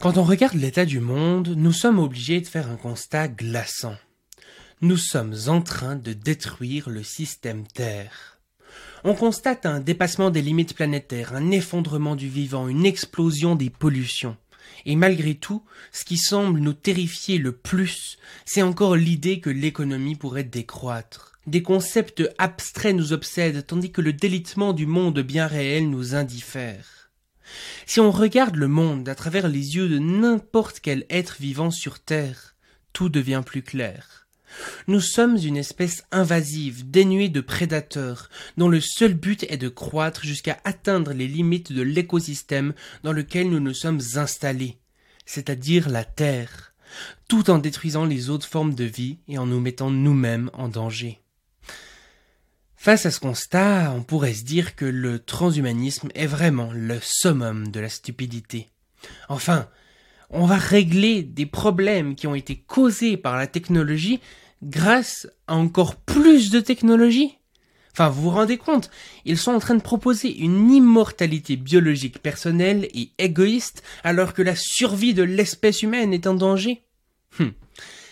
Quand on regarde l'état du monde, nous sommes obligés de faire un constat glaçant. Nous sommes en train de détruire le système Terre. On constate un dépassement des limites planétaires, un effondrement du vivant, une explosion des pollutions. Et malgré tout, ce qui semble nous terrifier le plus, c'est encore l'idée que l'économie pourrait décroître. Des concepts abstraits nous obsèdent, tandis que le délitement du monde bien réel nous indiffère. Si on regarde le monde à travers les yeux de n'importe quel être vivant sur Terre, tout devient plus clair. Nous sommes une espèce invasive, dénuée de prédateurs, dont le seul but est de croître jusqu'à atteindre les limites de l'écosystème dans lequel nous nous sommes installés, c'est-à-dire la Terre, tout en détruisant les autres formes de vie et en nous mettant nous-mêmes en danger. Face à ce constat, on pourrait se dire que le transhumanisme est vraiment le summum de la stupidité. Enfin, on va régler des problèmes qui ont été causés par la technologie grâce à encore plus de technologie. Enfin, vous vous rendez compte, ils sont en train de proposer une immortalité biologique personnelle et égoïste alors que la survie de l'espèce humaine est en danger. Hum.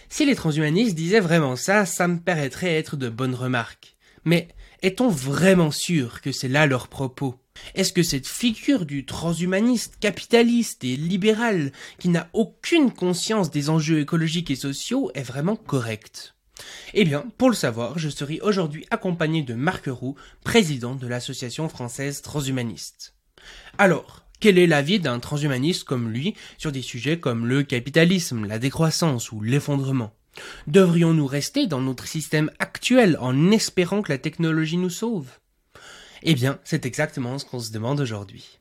Si les transhumanistes disaient vraiment ça, ça me paraîtrait être de bonnes remarques. Mais est-on vraiment sûr que c'est là leur propos? Est-ce que cette figure du transhumaniste capitaliste et libéral qui n'a aucune conscience des enjeux écologiques et sociaux est vraiment correcte? Eh bien, pour le savoir, je serai aujourd'hui accompagné de Marc Roux, président de l'association française transhumaniste. Alors, quel est l'avis d'un transhumaniste comme lui sur des sujets comme le capitalisme, la décroissance ou l'effondrement? Devrions-nous rester dans notre système actuel en espérant que la technologie nous sauve? Eh bien, c'est exactement ce qu'on se demande aujourd'hui.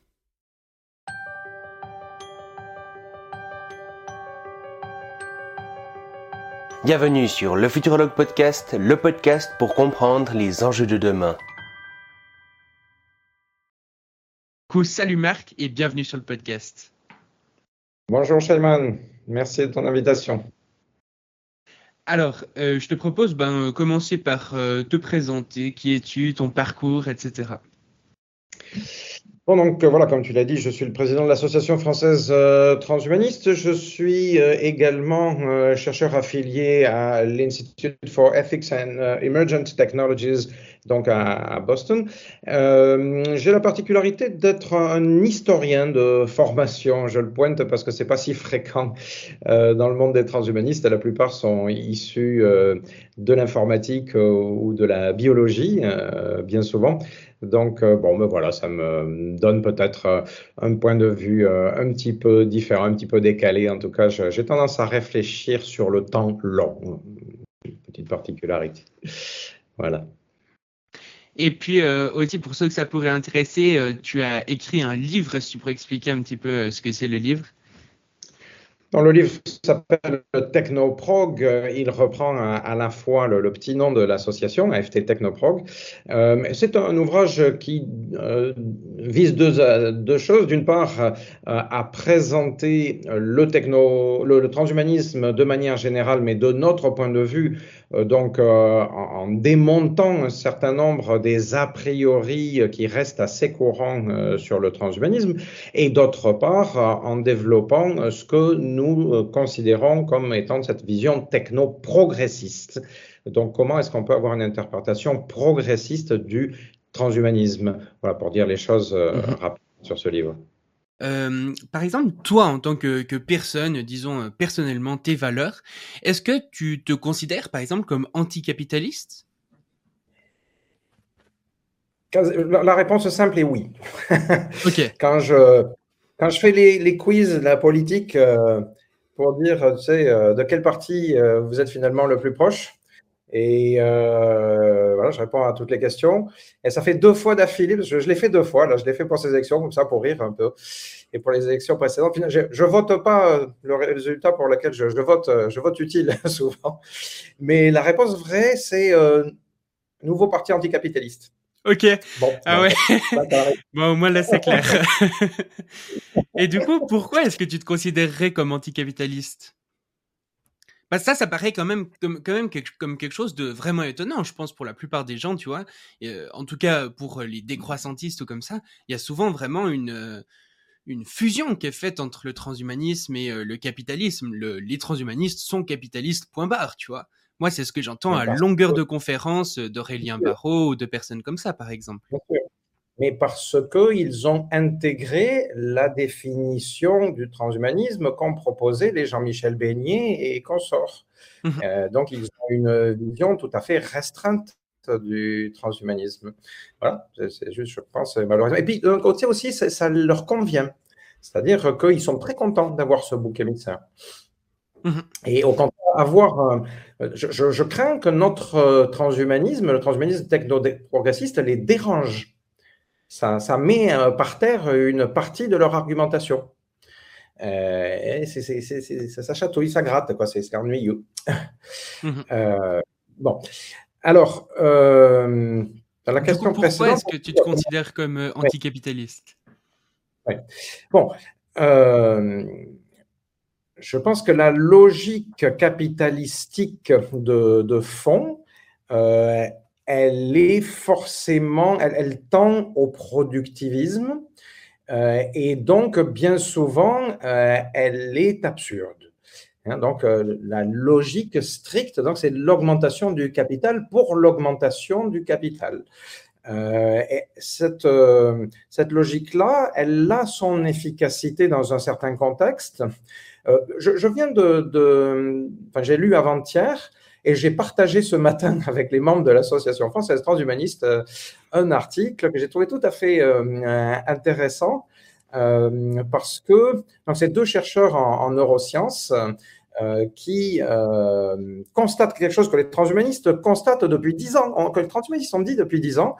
Bienvenue sur le Futurologue Podcast, le podcast pour comprendre les enjeux de demain. Cool, salut Marc et bienvenue sur le podcast. Bonjour Shaiman, merci de ton invitation. Alors, euh, je te propose ben, commencer par euh, te présenter, qui es-tu, ton parcours, etc. Bon, donc voilà, comme tu l'as dit, je suis le président de l'association française euh, transhumaniste. Je suis également chercheur affilié à l'Institute for Ethics and Emergent Technologies donc à, Boston. Euh, j'ai la particularité d'être un historien de formation. Je le pointe parce que c'est pas si fréquent euh, dans le monde des transhumanistes. La plupart sont issus euh, de l'informatique ou de la biologie, bien souvent. Donc, bon, ben voilà, ça me donne peut-être un point de vue un petit peu différent, un petit peu décalé. En tout cas, j'ai tendance à réfléchir sur le temps long. petite particularité. Voilà. Et puis euh, aussi pour ceux que ça pourrait intéresser, euh, tu as écrit un livre, si tu pourrais expliquer un petit peu euh, ce que c'est le livre. Dans le livre s'appelle Technoprog, il reprend à, la fois le, petit nom de l'association, AFT Technoprog. c'est un ouvrage qui vise deux, choses. D'une part, à présenter le, techno, le transhumanisme de manière générale, mais de notre point de vue, donc euh, en, démontant un certain nombre des a priori qui restent assez courants euh, sur le transhumanisme, et d'autre part en développant ce que nous considérons comme étant cette vision techno-progressiste. Donc comment est-ce qu'on peut avoir une interprétation progressiste du transhumanisme? Voilà, pour dire les choses mm-hmm. rapides sur ce livre. Euh, par exemple, toi, en tant que, que personne, disons euh, personnellement tes valeurs, est-ce que tu te considères, par exemple, comme anticapitaliste? La réponse simple est oui. quand, je, quand je fais les, les quiz de la politique euh, pour dire, tu sais, de quel parti vous êtes finalement le plus proche, et euh, voilà, je réponds à toutes les questions. Et ça fait deux fois d'affilée, parce que je l'ai fait deux fois. Là, je l'ai fait pour ces élections, comme ça, pour rire un peu. Et pour les élections précédentes, je ne vote pas euh, le résultat pour lequel je, vote, euh, je vote utile souvent. Mais la réponse vraie, c'est nouveau parti anticapitaliste. Ok. Bon, ah ouais. bon, au moins là, c'est clair. Et du coup, pourquoi est-ce que tu te considérerais comme anticapitaliste? Bah ça, ça paraît quand même comme, quand même quelque, comme quelque chose de vraiment étonnant, je pense, pour la plupart des gens, tu vois. en tout cas, pour les décroissantistes ou comme ça, il y a souvent vraiment une, une fusion qui est faite entre le transhumanisme et le capitalisme. les transhumanistes sont capitalistes, point barre, tu vois. Moi, c'est ce que j'entends à longueur de conférences d'Aurélien Barraud ou de personnes comme ça, par exemple mais parce qu'ils ont intégré la définition du transhumanisme qu'ont proposé les Jean-Michel Beignet et consorts. Mmh euh, donc, ils ont une vision tout à fait restreinte du transhumanisme. Voilà, c'est juste, je pense, malheureusement. Et puis, d'un côté aussi, ça, leur convient. C'est-à-dire qu'ils sont très contents d'avoir ce bouc émissaire. Mmh et au contraire, avoir. je, je, crains que notre euh, transhumanisme, le transhumanisme techno-progressiste, les dérange ça, met euh, par terre une partie de leur argumentation. Euh, ça, chatouille, ça gratte, quoi. C'est ennuyeux. Mhm. Euh, bon, alors, dans la question coup, pourquoi est-ce que tu te considères comme anticapitaliste? Bon, je pense que la logique capitalistique de, de fond, elle est forcément, elle, tend au productivisme euh, et donc bien souvent, euh, elle est absurde. Hein, donc euh, la logique stricte, donc c'est l'augmentation du capital pour l'augmentation du capital. Et cette, cette logique-là, elle a son efficacité dans un certain contexte. Je, viens de, de j'ai lu avant-hier et j'ai partagé ce matin avec les membres de l'Association française transhumaniste euh, un article que j'ai trouvé tout à fait euh, intéressant euh, parce que c'est deux chercheurs en neurosciences qui euh, constate quelque chose que les transhumanistes constatent depuis dix ans, que les transhumanistes ont dit depuis dix ans,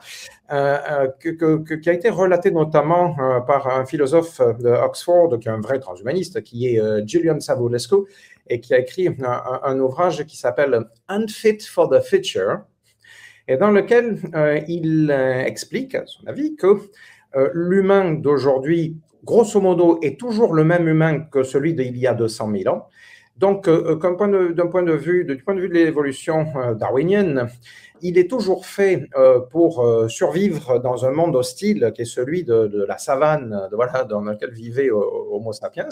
que, qui a été relaté notamment par un philosophe de Oxford, qui est un vrai transhumaniste, qui est Julian Savulescu, et qui a écrit un, ouvrage qui s'appelle Unfit for the Future, et dans lequel il explique, à son avis, que l'humain d'aujourd'hui, grosso modo, est toujours le même humain que celui d'il y a 200 000 ans, donc, euh, euh, d'un point, de vue, du point de vue de l'évolution euh, darwinienne, il est toujours fait pour survivre dans un monde hostile qui est celui de, la savane, dans lequel vivait Homo sapiens.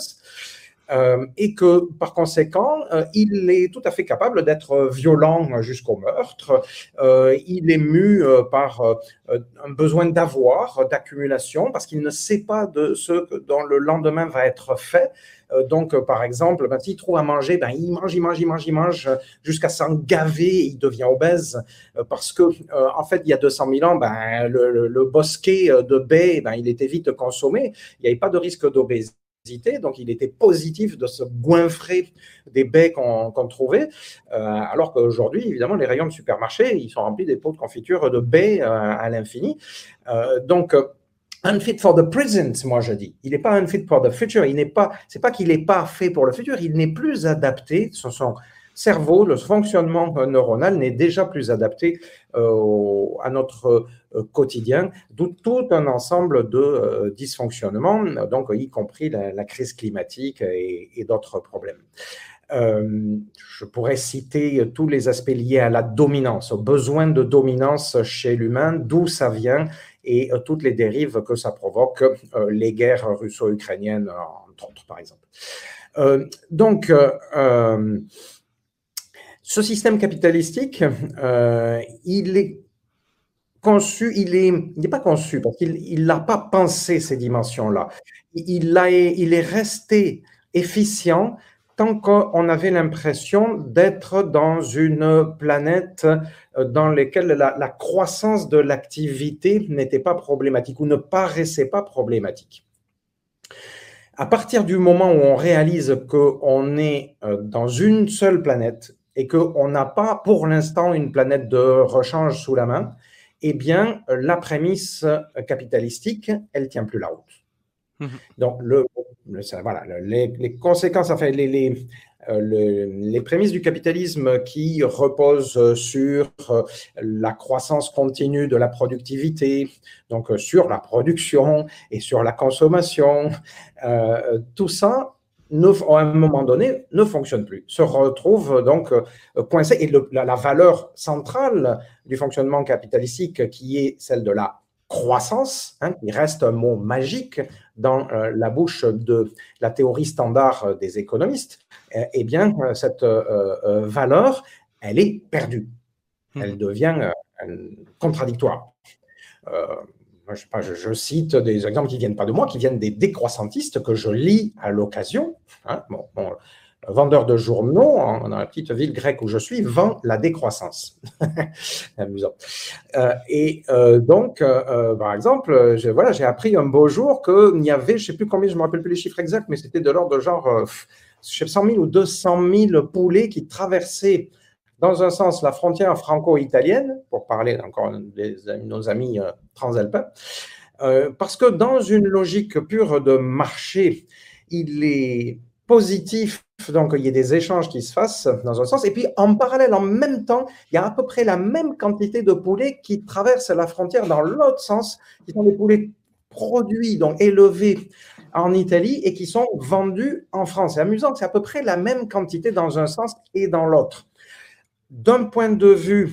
Et que par conséquent, il est tout à fait capable d'être violent jusqu'au meurtre. il est mu par un besoin d'avoir, d'accumulation, parce qu'il ne sait pas de ce dont le lendemain va être fait. Euh, donc, euh, par exemple, ben, s'il trouve à manger, ben, il mange, il mange, il mange, il mange euh, jusqu'à s'en gaver, il devient obèse parce que, en fait, il y a 200 000 ans, ben, le, bosquet de baies, ben, il était vite consommé. Il n'y avait pas de risque d'obésité. Donc, il était positif de se goinfrer des baies qu'on trouvait, alors qu'aujourd'hui, évidemment, les rayons de supermarché, ils sont remplis des pots de confiture de baies à l'infini. donc, unfit for the present, moi je dis. Il n'est pas unfit for the future. Il n'est pas, c'est pas qu'il n'est pas fait pour le futur. Il n'est plus adapté. Son, cerveau, le fonctionnement neuronal n'est déjà plus adapté euh, à notre euh, quotidien, d'où tout un ensemble de euh, dysfonctionnements, donc y compris la, crise climatique et, d'autres problèmes. je pourrais citer tous les aspects liés à la dominance, au besoin de dominance chez l'humain, d'où ça vient et euh, toutes les dérives que ça provoque, euh, les guerres russo-ukrainiennes, entre autres, par exemple. Euh, donc, ce système capitalistique, il est conçu, il n'est pas conçu parce qu'il n'a pas pensé ces dimensions-là. Il, il est resté efficient tant qu'on avait l'impression d'être dans une planète euh, dans laquelle la, croissance de l'activité n'était pas problématique ou ne paraissait pas problématique. À partir du moment où on réalise qu'on est euh, dans une seule planète et qu'on n'a pas pour l'instant une planète de rechange sous la main, eh bien, la prémisse capitalistique, elle tient plus la route. Mmh Donc, le, voilà, les, conséquences, enfin, les, euh, les, prémices du capitalisme qui reposent sur euh, la croissance continue de la productivité, donc euh, sur la production et sur la consommation, tout ça, ne, à un moment donné, ne fonctionne plus, se retrouve donc coincé. Et la, valeur centrale du fonctionnement capitalistique, qui est celle de la croissance, hein, qui reste un mot magique dans la bouche de la théorie standard des économistes, eh bien, cette valeur, elle est perdue. Mmh. Elle devient contradictoire. Je, cite des exemples qui ne viennent pas de moi, qui viennent des décroissantistes que je lis à l'occasion. Hein. vendeur de journaux dans la petite ville grecque où je suis vend la décroissance. Amusant. Euh, et euh, donc, euh, par exemple, voilà, j'ai appris un beau jour qu'il y avait, je ne sais plus combien, je ne me rappelle plus les chiffres exacts, mais c'était de l'ordre de genre je sais, 100 000 ou 200 000 poulets qui traversaient dans un sens la frontière franco-italienne, pour parler encore de nos amis transalpins, parce que dans une logique pure de marché, il est positif donc il y a des échanges qui se fassent dans un sens. Et puis en parallèle, en même temps, il y a à peu près la même quantité de poulets qui traversent la frontière dans l'autre sens, qui sont des poulets produits, donc élevés en Italie et qui sont vendus en France. C'est amusant c'est à peu près la même quantité dans un sens et dans l'autre. D'un point de vue,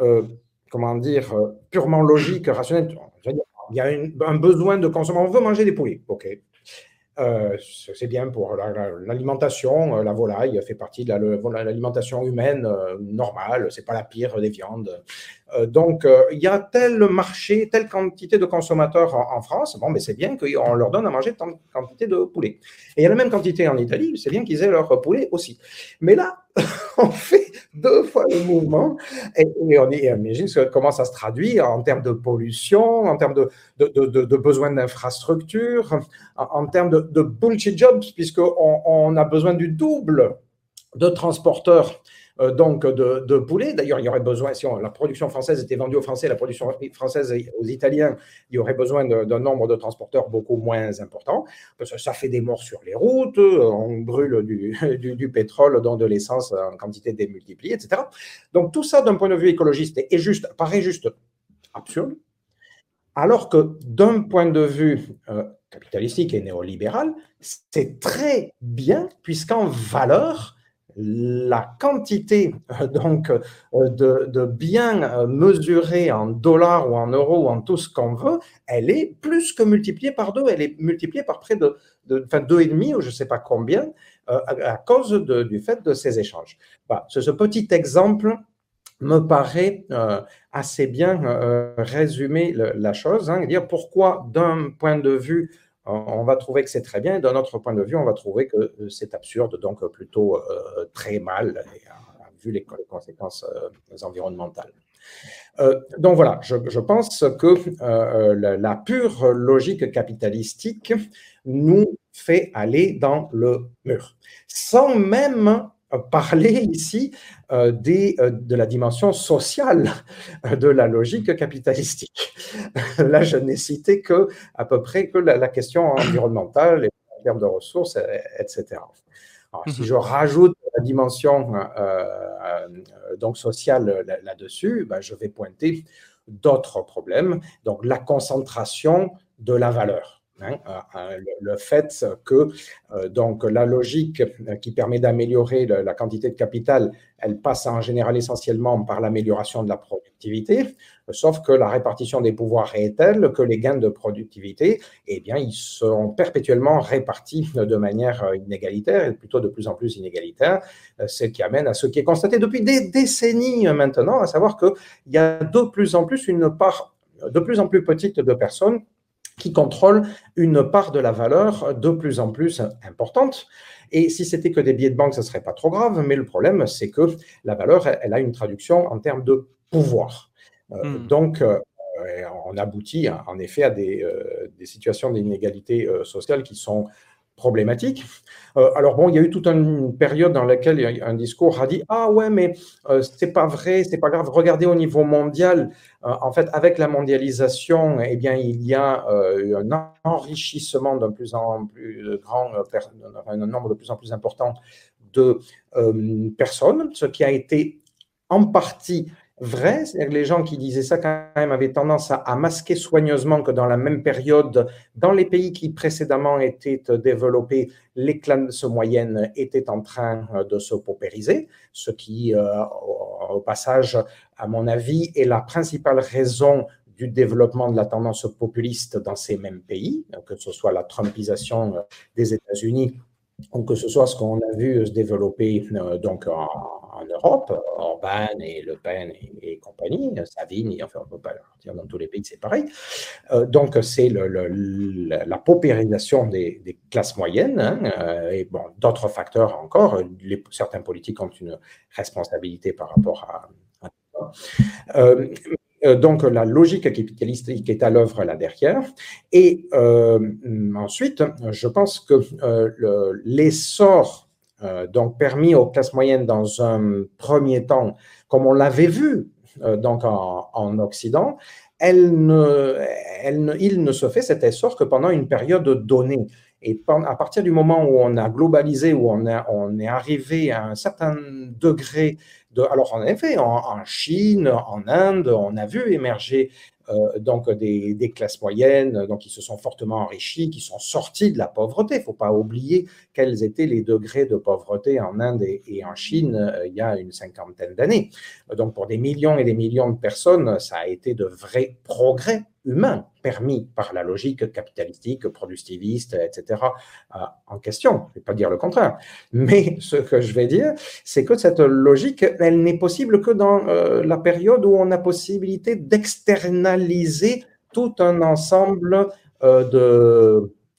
euh, comment dire, euh, purement logique, rationnel, il y a un besoin de consommation. On veut manger des poulets, ok. Euh, c'est bien pour l'alimentation. La, volaille fait partie de l'alimentation humaine euh, normale. C'est pas la pire des viandes. Donc, il y a tel marché, telle quantité de consommateurs en, France. Bon, mais c'est bien qu'on leur donne à manger tant de quantité de poulet. Et il y a la même quantité en Italie. C'est bien qu'ils aient leur poulet aussi. Mais là, on fait deux fois le mouvement et, on imagine comment ça se traduit en termes de pollution, en termes de, de, de, besoin d'infrastructures, en, termes de, bullshit jobs, puisqu'on on a besoin du double de transporteurs euh, donc de, poulets. D'ailleurs, il y aurait besoin, si la production française était vendue aux Français, la production française aux Italiens, il y aurait besoin d'un nombre de transporteurs beaucoup moins important, parce que ça fait des morts sur les routes, on brûle du, pétrole, dans de l'essence en quantité démultipliée, etc. Donc tout ça, d'un point de vue écologiste, est juste, paraît juste absurde, alors que d'un point de vue euh, capitalistique et néolibéral, c'est très bien, puisqu'en valeur, la quantité euh, donc euh, de, biens euh, mesurés en dollars ou en euros ou en tout ce qu'on veut, elle est plus que multipliée par deux. Elle est multipliée par près de, deux et demi ou je ne sais pas combien à, cause du fait de ces échanges. ce, petit exemple me paraît assez bien résumer la chose, hein, dire pourquoi d'un point de vue on va trouver que c'est très bien, et d'un autre point de vue, on va trouver que euh, c'est absurde, donc plutôt euh, très mal, vu les, conséquences euh, environnementales. donc voilà, je, pense que la, pure logique capitalistique nous fait aller dans le mur, sans même parler ici euh, des, euh, de la dimension sociale de la logique capitalistique. Là, je n'ai cité que à peu près que la, question environnementale, en termes de ressources, etc. si mhm. je rajoute la dimension euh, donc sociale là-dessus, ben, je vais pointer d'autres problèmes. Donc, la concentration de la valeur. Hein, le, fait que euh, donc la logique qui permet d'améliorer la quantité de capital, elle passe en général essentiellement par l'amélioration de la productivité, sauf que la répartition des pouvoirs est telle que les gains de productivité, eh bien, ils sont perpétuellement répartis de manière inégalitaire, et plutôt de plus en plus inégalitaire, ce qui amène à ce qui est constaté depuis des décennies maintenant, à savoir qu'il y a de plus en plus une part de plus en plus petite de personnes qui contrôle une part de la valeur de plus en plus importante. Et si c'était que des billets de banque, ce ne serait pas trop grave, mais le problème, c'est que la valeur, elle a une traduction en termes de pouvoir. Euh, hmm. Donc, euh, on aboutit en effet à des, euh, des situations d'inégalité sociale qui sont problématique. Euh, alors bon, il y a eu toute une période dans laquelle un discours a dit ah ouais mais euh, c'est pas vrai, c'est pas grave. Regardez au niveau mondial, euh, en fait avec la mondialisation, eh bien il y a un enrichissement d'un plus en plus grand, un nombre de plus en plus important de personnes, ce qui a été en partie vrai. C'est-à-dire les gens qui disaient ça quand même avaient tendance à, masquer soigneusement que dans la même période, dans les pays qui précédemment étaient développés, les classes moyennes étaient en train euh, de se paupériser, ce qui, euh, au passage, à mon avis, est la principale raison du développement de la tendance populiste dans ces mêmes pays, que ce soit la Trumpisation des États-Unis ou que ce soit ce qu'on a vu se développer donc en, Europe, Orban et Le Pen et, compagnie, Savine, enfin on ne peut pas dire dans tous les pays c'est pareil. donc c'est la paupérisation des, classes moyennes hein, et bon, d'autres facteurs encore. Certains politiques ont une responsabilité par rapport à, euh, euh, donc la logique capitalistique est à l'œuvre là derrière. Et euh, ensuite, je pense que l'essor donc permis aux classes moyennes dans un premier temps, comme on l'avait vu donc en, Occident, elle il ne se fait cet essor que pendant une période donnée. Et à partir du moment où on a globalisé, où on, est arrivé à un certain degré alors en effet, en, Chine, en Inde, on a vu émerger euh, donc des, classes moyennes, donc qui se sont fortement enrichies, qui sont sorties de la pauvreté. Il ne faut pas oublier quels étaient les degrés de pauvreté en Inde et, en Chine euh, il y a une cinquantaine d'années. Donc pour des millions et des millions de personnes, ça a été de vrais progrès humain permis par la logique capitalistique, productiviste, etc., euh, en question. Je ne vais pas dire le contraire. Mais ce que je vais dire, c'est que cette logique, elle n'est possible que dans euh, la période où on a possibilité d'externaliser tout un ensemble euh,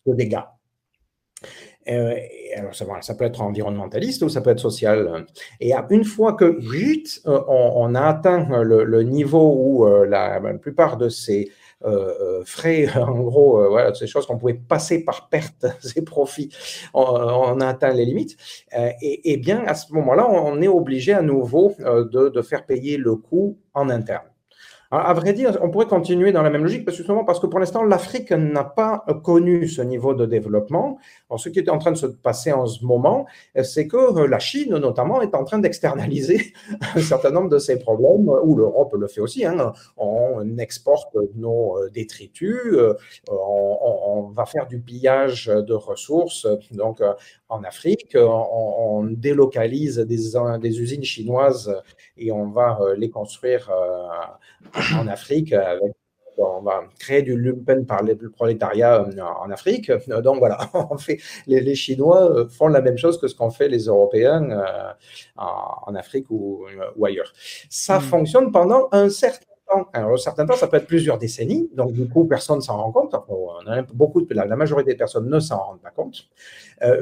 de, dégâts. alors ça, peut être environnementaliste ou ça peut être social. Et une fois que vite, on, a atteint le, niveau où la, plupart de ces frais, en gros, euh, voilà, ces choses qu'on pouvait passer par perte, ces profits, on, a atteint les limites. et, bien, à ce moment-là, on est obligé à nouveau de, de faire payer le coût en interne. À vrai dire, on pourrait continuer dans la même logique, parce que, parce que pour l'instant, l'Afrique n'a pas connu ce niveau de développement. Alors, ce qui est en train de se passer en ce moment, c'est que euh, la Chine, notamment, est en train d'externaliser un certain nombre de ses problèmes, ou l'Europe le fait aussi. Hein. On exporte nos euh, détritus, euh, on, va faire du pillage de ressources. Donc, en Afrique, on, délocalise des, des, usines chinoises et on va les construire en Afrique avec on va créer du lumpen par le prolétariat euh, en Afrique. Donc voilà, on fait, les, Chinois euh, font la même chose que ce qu'ont fait les Européens euh, en, Afrique ou, ailleurs. Ça hmm. fonctionne pendant un certain temps. Alors, un certain temps, ça peut être plusieurs décennies. Donc, du coup, personne ne s'en rend compte. beaucoup de, la, majorité des personnes ne s'en rendent pas compte.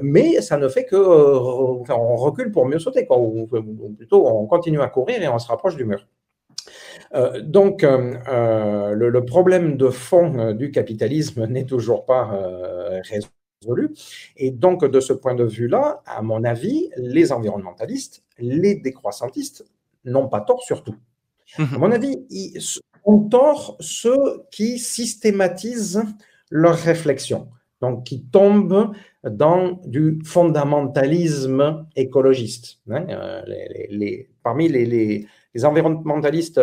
mais ça ne fait que on recule pour mieux sauter, ou plutôt on continue à courir et on se rapproche du mur. Euh, donc, euh, euh, le, problème de fond du capitalisme n'est toujours pas résolu. Et donc, de ce point de vue-là, à mon avis, les environnementalistes, les décroissantistes n'ont pas tort surtout. À mhm. mon avis, ils ont tort ceux qui systématisent leur réflexion, donc qui tombent dans du fondamentalisme écologiste. Hein, parmi les, les environnementalistes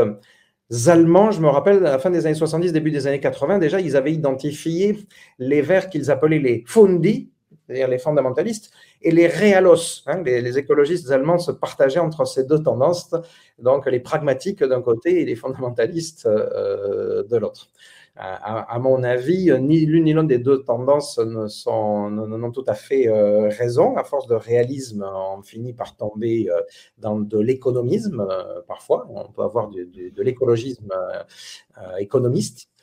allemands, je me rappelle, à la fin des années 70, début des années 80, déjà, ils avaient identifié les verts qu'ils appelaient les Fundi, c'est-à-dire les fondamentalistes, et les realos. Hein, les, écologistes allemands se partageaient entre ces deux tendances, donc les pragmatiques d'un côté et les fondamentalistes euh, de l'autre à, mon avis, ni l'une ni l'autre des deux tendances n'ont tout à fait euh, raison. À force de réalisme, on finit par tomber euh, dans de l'économisme euh, parfois. On peut avoir de l'écologisme économiste euh,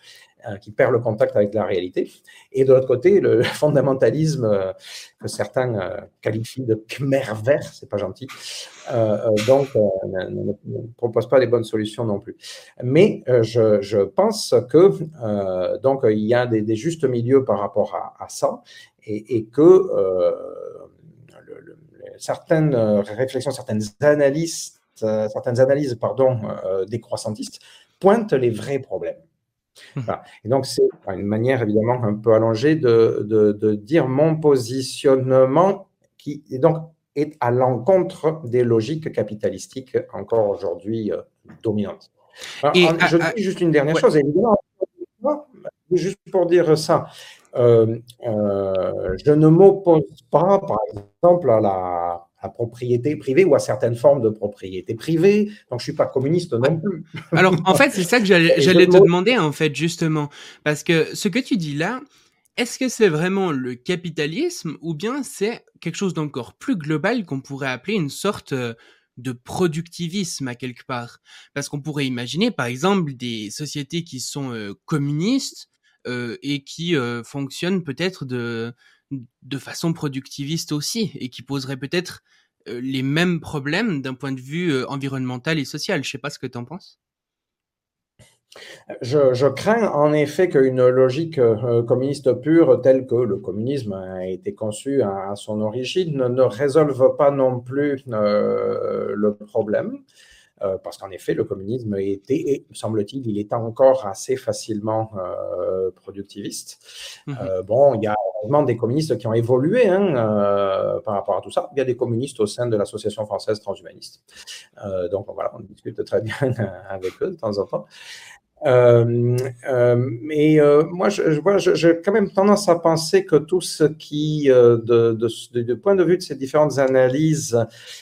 qui perd le contact avec la réalité. Et de l'autre côté, le fondamentalisme euh, que certains euh, qualifient de Khmer vert, c'est pas gentil, donc ne, propose pas les bonnes solutions non plus. Mais je, pense que donc il y a des, justes milieux par rapport à, ça et, que certaines réflexions, certaines analyses, certaines analyses pardon, des croissantistes pointent les vrais problèmes. Et donc, c'est une manière évidemment un peu allongée de, de, dire mon positionnement qui est donc est à l'encontre des logiques capitalistiques encore aujourd'hui euh, dominantes. je dis juste une dernière chose, évidemment, juste pour dire ça, euh, euh, je ne m'oppose pas, par exemple, à la, à propriété privée ou à certaines formes de propriété privée. Donc, je suis pas communiste non plus. Alors, en fait, c'est ça que j'allais te demander, en fait, justement. Parce que ce que tu dis là, est-ce que c'est vraiment le capitalisme ou bien c'est quelque chose d'encore plus global qu'on pourrait appeler une sorte euh, de productivisme à quelque part? Parce qu'on pourrait imaginer, par exemple, des sociétés qui sont euh, communistes euh, et qui fonctionnent peut-être de, de façon productiviste aussi et qui poseraient peut-être les mêmes problèmes d'un point de vue environnemental et social. Je sais pas ce que tu en penses. Je, crains en effet qu'une logique euh, communiste pure, telle que le communisme a été conçu à, son origine, ne, résolve pas non plus euh, le problème. Euh, parce qu'en effet, le communisme était, et semble-t-il, il est encore assez facilement productiviste. Mmh bon, il y a des communistes qui ont évolué hein, par rapport à tout ça. Il y a des communistes au sein de l'Association française transhumaniste. donc voilà, on discute très bien avec eux de temps en temps. Euh, euh, mais euh, moi, j'ai quand même tendance à penser que tout ce qui, de, point de vue de ces différentes analyses,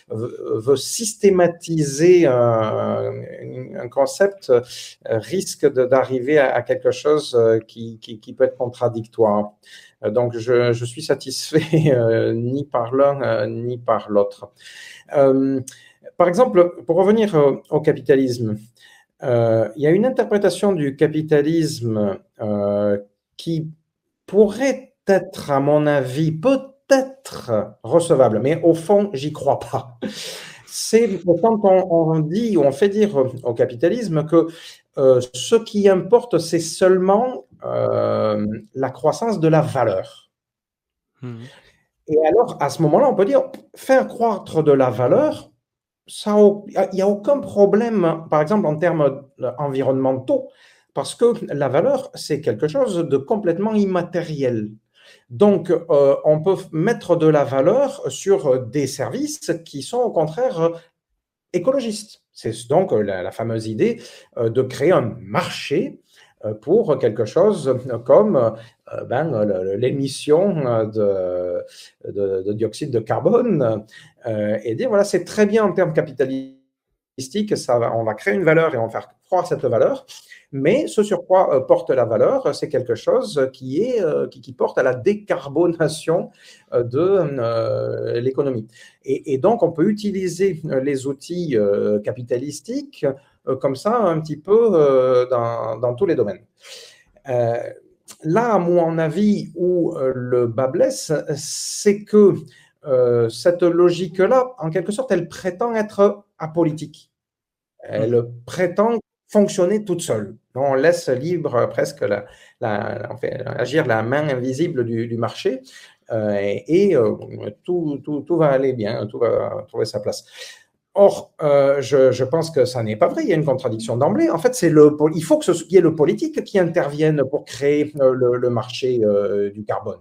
veut systématiser un, concept, risque d'arriver à, quelque chose qui, qui, peut être contradictoire. Donc, je, suis satisfait ni par l'un ni par l'autre. par exemple, pour revenir au capitalisme, euh, il y a une interprétation du capitalisme euh, qui pourrait être, à mon avis, peut-être recevable, mais au fond, j'y crois pas. C'est quand on, dit ou on fait dire au capitalisme que euh, ce qui importe, c'est seulement la croissance de la valeur. Mmh. Et alors, à ce moment-là, on peut dire, faire croître de la valeur, il n'y a aucun problème, par exemple, en termes environnementaux, parce que la valeur, c'est quelque chose de complètement immatériel. Donc, euh, on peut mettre de la valeur sur des services qui sont au contraire écologistes. C'est donc la, fameuse idée euh, de créer un marché euh, pour quelque chose comme ben, l'émission de, de, dioxyde de carbone et dire voilà, c'est très bien en termes capitalistiques, ça on va créer une valeur et on va faire croire cette valeur, mais ce sur quoi porte la valeur, c'est quelque chose qui, est, qui, porte à la décarbonation de l'économie. Et, et, donc, on peut utiliser les outils capitalistiques comme ça un petit peu dans, dans tous les domaines. là, à mon avis, où le bas blesse, c'est que euh, cette logique-là, en quelque sorte, elle prétend être apolitique. Elle mmh. prétend fonctionner toute seule. On laisse libre presque la, agir la main invisible du, marché euh, et, euh, tout, tout, va aller bien, tout va trouver sa place. Or, je, pense que ça n'est pas vrai. Il y a une contradiction d'emblée. En fait, c'est le, il faut que ce soit le politique qui intervienne pour créer le marché du carbone.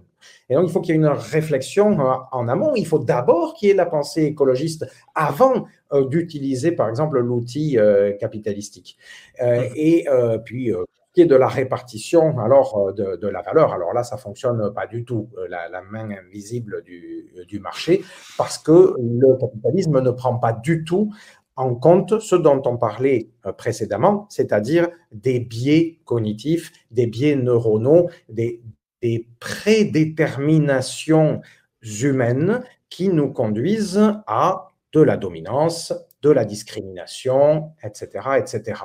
Et donc, il faut qu'il y ait une réflexion euh, en amont. Il faut d'abord qu'il y ait la pensée écologiste avant euh, d'utiliser, par exemple, l'outil euh, capitalistique. et puis, qui est de la répartition alors de, la valeur. Alors là, ça fonctionne pas du tout, la, main invisible du, du, marché, parce que le capitalisme ne prend pas du tout en compte ce dont on parlait précédemment, c'est-à-dire des biais cognitifs, des biais neuronaux, des, des prédéterminations humaines qui nous conduisent à de la dominance, de la discrimination, etc. etc.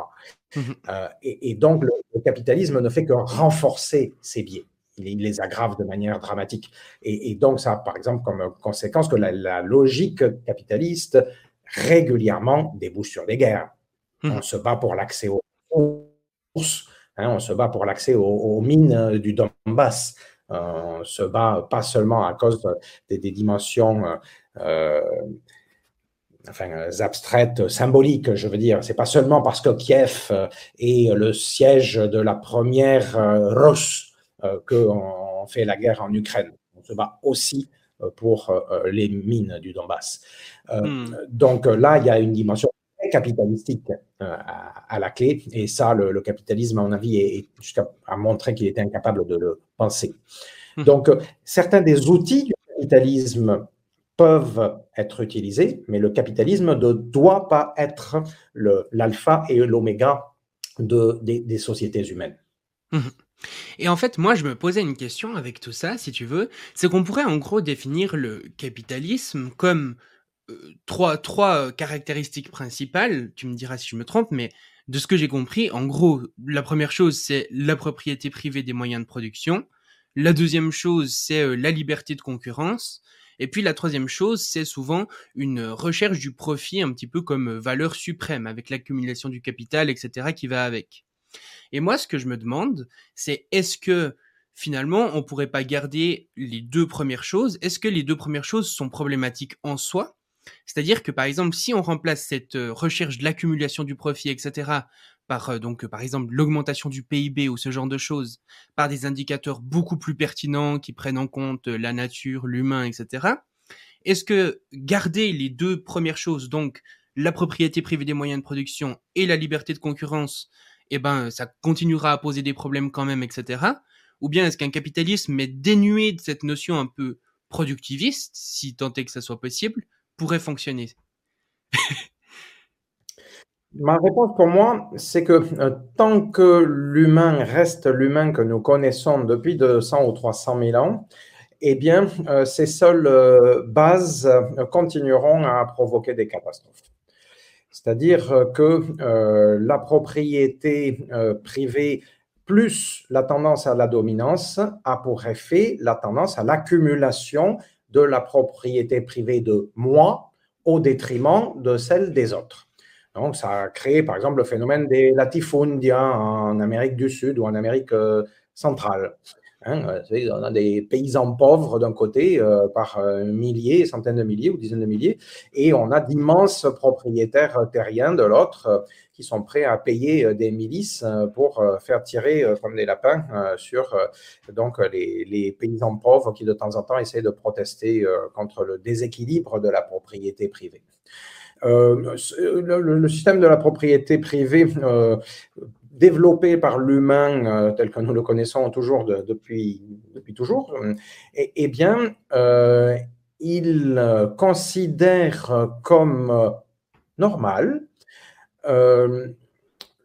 Mmh euh, et, donc, le, capitalisme ne fait que renforcer ces biais. Il, les aggrave de manière dramatique. Et, donc, ça a par exemple comme conséquence que la, logique capitaliste régulièrement débouche sur des guerres. Mmh on se bat pour l'accès aux ressources, Hein, on se bat pour l'accès aux, mines euh, du Donbass. Euh, on se bat pas seulement à cause des, dimensions euh, abstraites, symboliques, je veux dire. C'est pas seulement parce que Kiev est le siège de la première russe qu'on fait la guerre en Ukraine. On se bat aussi pour les mines du Donbass. Hmm. Donc là, il y a une dimension capitalistique euh, à, la clé. Et ça, le, capitalisme, à mon avis, est, jusqu'à a montré qu'il était incapable de le penser. Mmh. Donc, euh, certains des outils du capitalisme peuvent être utilisés, mais le capitalisme ne doit pas être l'alpha et l'oméga de, des, sociétés humaines. Mmh. Et en fait, moi, je me posais une question avec tout ça, si tu veux, c'est qu'on pourrait en gros définir le capitalisme comme euh, trois, trois caractéristiques principales, tu me diras si je me trompe, mais de ce que j'ai compris, en gros, la première chose, c'est la propriété privée des moyens de production. La deuxième chose, c'est euh, la liberté de concurrence. Et puis la troisième chose, c'est souvent une recherche du profit un petit peu comme valeur suprême, avec l'accumulation du capital, etc., qui va avec. Et moi, ce que je me demande, c'est est-ce que finalement, on pourrait pas garder les deux premières choses? Est-ce que les deux premières choses sont problématiques en soi? C'est-à-dire que, par exemple, si on remplace cette euh, recherche de l'accumulation du profit, etc., par euh, donc par exemple l'augmentation du PIB ou ce genre de choses, par des indicateurs beaucoup plus pertinents qui prennent en compte euh, la nature, l'humain, etc. Est-ce que garder les deux premières choses, donc la propriété privée des moyens de production et la liberté de concurrence, eh ben ça continuera à poser des problèmes quand même, etc. Ou bien est-ce qu'un capitalisme est dénué de cette notion un peu productiviste, si tant est que ça soit possible, pourrait fonctionner? Ma réponse pour moi, c'est que euh, tant que l'humain reste l'humain que nous connaissons depuis 200 ou 300 000 ans, eh bien, euh, ces seules euh, bases continueront à provoquer des catastrophes. C'est-à-dire que la propriété privée plus la tendance à la dominance a pour effet la tendance à l'accumulation de la propriété privée de moi au détriment de celle des autres. Donc, ça a créé, par exemple, le phénomène des latifundia en Amérique du Sud ou en Amérique euh, centrale. Hein, euh, on a des paysans pauvres d'un côté euh, par milliers, centaines de milliers ou dizaines de milliers, et on a d'immenses propriétaires terriens de l'autre qui sont prêts à payer des milices pour faire tirer comme des lapins sur les, les, paysans pauvres qui de temps en temps essaient de protester contre le déséquilibre de la propriété privée. Euh, le, système de la propriété privée euh, développé par l'humain euh, tel que nous le connaissons toujours depuis, toujours, eh, eh bien, il considère comme normal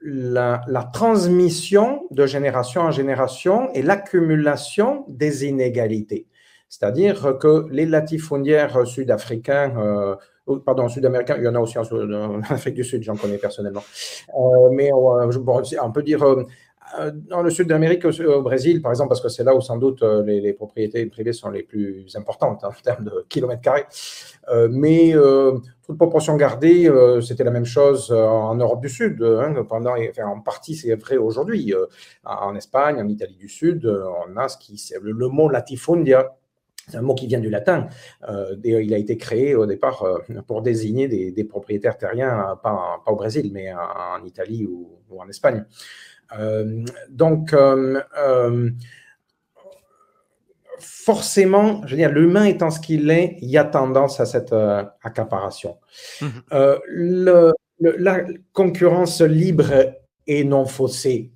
la, la, transmission de génération en génération et l'accumulation des inégalités. C'est-à-dire que les latifondières sud-africains pardon, sud-américain, il y en a aussi en, Afrique du Sud, j'en connais personnellement. Euh, mais on, on, peut dire euh, euh, dans le sud d'Amérique, au Brésil, par exemple, parce que c'est là où sans doute les, propriétés privées sont les plus importantes hein, en termes de kilomètres carrés. mais toute proportion gardée, c'était la même chose en Europe du Sud. Hein, pendant, en partie, c'est vrai aujourd'hui. en Espagne, en Italie du Sud, on a le, le mot latifundia c'est un mot qui vient du latin. Euh, il a été créé au départ euh, pour désigner des, propriétaires terriens, pas, au Brésil, mais en, Italie ou, en Espagne. Euh, donc, forcément, je veux dire, l'humain étant ce qu'il est, il y a tendance à cette accaparation. Mmh. la concurrence libre et non faussée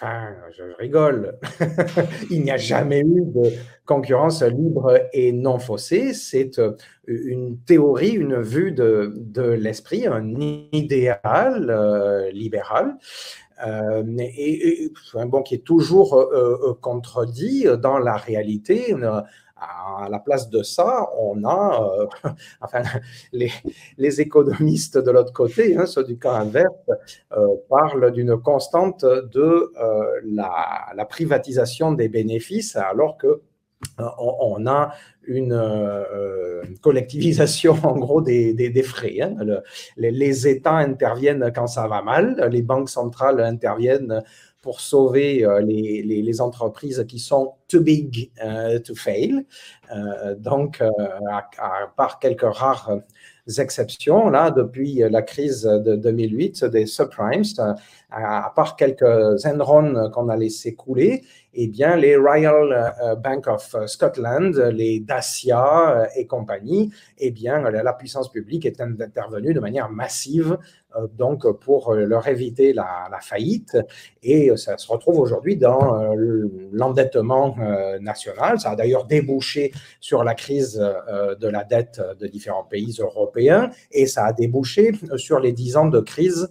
Enfin, je rigole. Il n'y a jamais eu de concurrence libre et non faussée. C'est euh, une théorie, une vue de, l'esprit, un idéal euh, libéral. Euh, et, qui est toujours contredit dans la réalité à la place de ça, on a, euh, enfin, les, économistes de l'autre côté, hein, ceux du cas inverse, euh, parlent d'une constante de euh, la, privatisation des bénéfices, alors que on, a une collectivisation en gros des, frais. Hein. les, États interviennent quand ça va mal, les banques centrales interviennent pour sauver euh, les, entreprises qui sont too big euh, to fail. Euh, donc, à, part quelques rares exceptions, là, depuis la crise de 2008 des subprimes, à, part quelques Enron qu'on a laissé couler, eh bien, les Royal Bank of Scotland, les Dacia et compagnie, eh bien, la puissance publique est intervenue de manière massive euh, donc pour euh, leur éviter la, faillite. Et euh, ça se retrouve aujourd'hui dans l'endettement national. Ça a d'ailleurs débouché sur la crise de la dette de différents pays européens et ça a débouché sur les dix ans de crise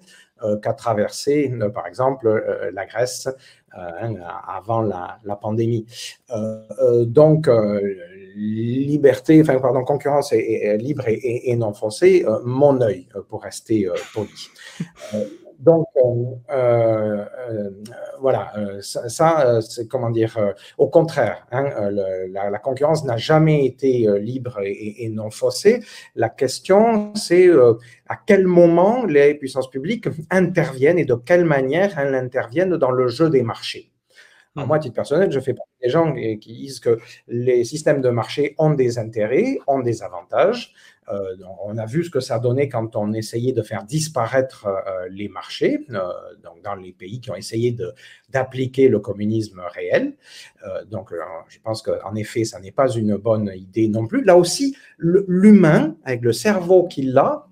qu'a traversé, par exemple, la Grèce hein, avant la, pandémie. donc, liberté, pardon, concurrence libre et, non faussée, mon œil, pour rester poli. Donc, euh, euh, euh, voilà, ça, c'est comment dire, au contraire, hein, la, concurrence n'a jamais été libre et, non faussée. La question, c'est à quel moment les puissances publiques interviennent et de quelle manière elles interviennent dans le jeu des marchés. Mmh. moi, à titre personnel, je fais partie des gens qui disent que les systèmes de marché ont des intérêts, ont des avantages. Euh, on a vu ce que ça donnait quand on essayait de faire disparaître euh, les marchés, euh, donc dans les pays qui ont essayé d'appliquer le communisme réel. donc, je pense qu'en effet, ça n'est pas une bonne idée non plus. Là aussi, l'humain, avec le cerveau qu'il a,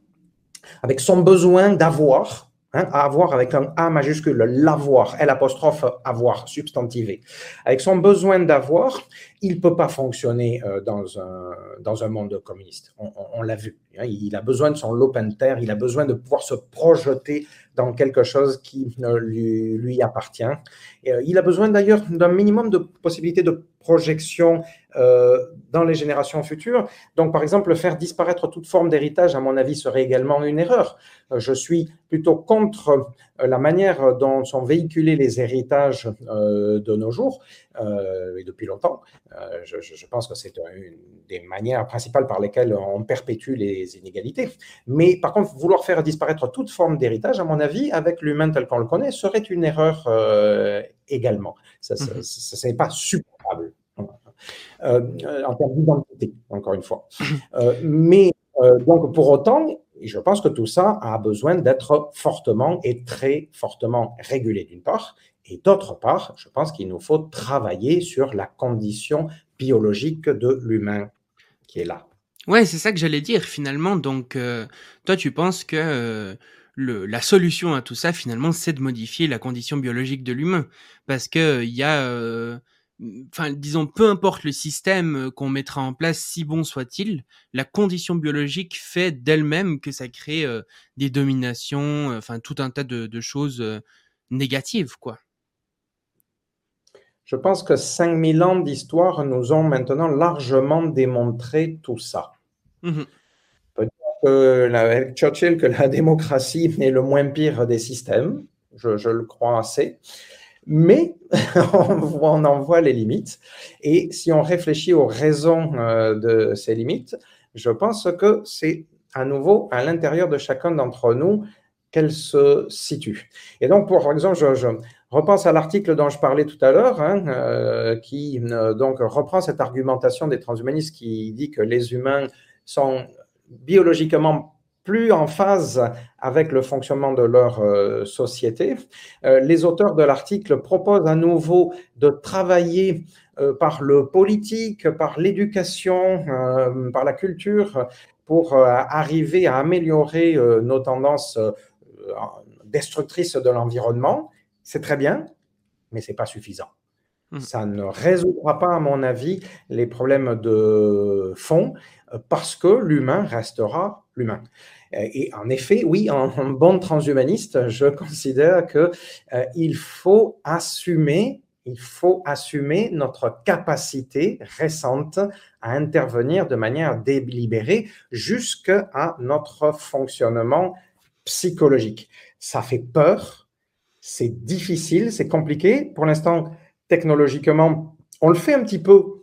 avec son besoin d'avoir, Hein, avoir avec un A majuscule, l'avoir, L apostrophe avoir, substantivé. Avec son besoin d'avoir, il ne peut pas fonctionner euh, dans, un, dans un monde communiste. On, l'a vu. Hein. il a besoin de son l'open terre, il a besoin de pouvoir se projeter dans quelque chose qui lui, lui appartient. Euh, il a besoin d'ailleurs d'un minimum de possibilités de projection euh, dans les générations futures. Donc, par exemple, faire disparaître toute forme d'héritage, à mon avis, serait également une erreur. Euh, je suis plutôt contre la manière dont sont véhiculés les héritages de nos jours, et depuis longtemps. Je, pense que c'est une des manières principales par lesquelles on perpétue les inégalités. Mais par contre, vouloir faire disparaître toute forme d'héritage, à mon avis, avec l'humain tel qu'on le connaît, serait une erreur également. Ça n'est mmh pas supportable. Euh, en termes d'identité, encore une fois. Euh, mais euh, donc, pour autant, je pense que tout ça a besoin d'être fortement et très fortement régulé d'une part, et d'autre part, je pense qu'il nous faut travailler sur la condition biologique de l'humain qui est là. Ouais, c'est ça que j'allais dire finalement. Donc, toi, tu penses que le, la solution à tout ça, finalement, c'est de modifier la condition biologique de l'humain, parce que il y a enfin disons peu importe le système euh, qu'on mettra en place si bon soit-il la condition biologique fait d'elle-même que ça crée euh, des dominations euh, enfin tout un tas de, choses négatives quoi. Je pense que 5000 ans d'histoire nous ont maintenant largement démontré tout ça. Mmh peut dire avec Churchill que la démocratie est le moins pire des systèmes. Je, je le crois assez mais on en voit les limites. Et si on réfléchit aux raisons euh, de ces limites, je pense que c'est à nouveau à l'intérieur de chacun d'entre nous qu'elles se situent. Et donc, pour exemple, je, repense à l'article dont je parlais tout à l'heure, hein, euh, qui euh, donc reprend cette argumentation des transhumanistes qui dit que les humains sont biologiquement plus en phase avec le fonctionnement de leur euh, société. Euh, les auteurs de l'article proposent à nouveau de travailler euh, par le politique, par l'éducation, par la culture, pour arriver à améliorer nos tendances destructrices de l'environnement. C'est très bien, mais ce n'est pas suffisant. Mmh. Ça ne résoudra pas, à mon avis, les problèmes de fond parce que l'humain restera l'humain. Et en effet, oui, en, bon transhumaniste, je considère qu'il euh, faut assumer il faut assumer notre capacité récente à intervenir de manière délibérée jusqu'à notre fonctionnement psychologique. Ça fait peur, c'est difficile, c'est compliqué. Pour l'instant, technologiquement, on le fait un petit peu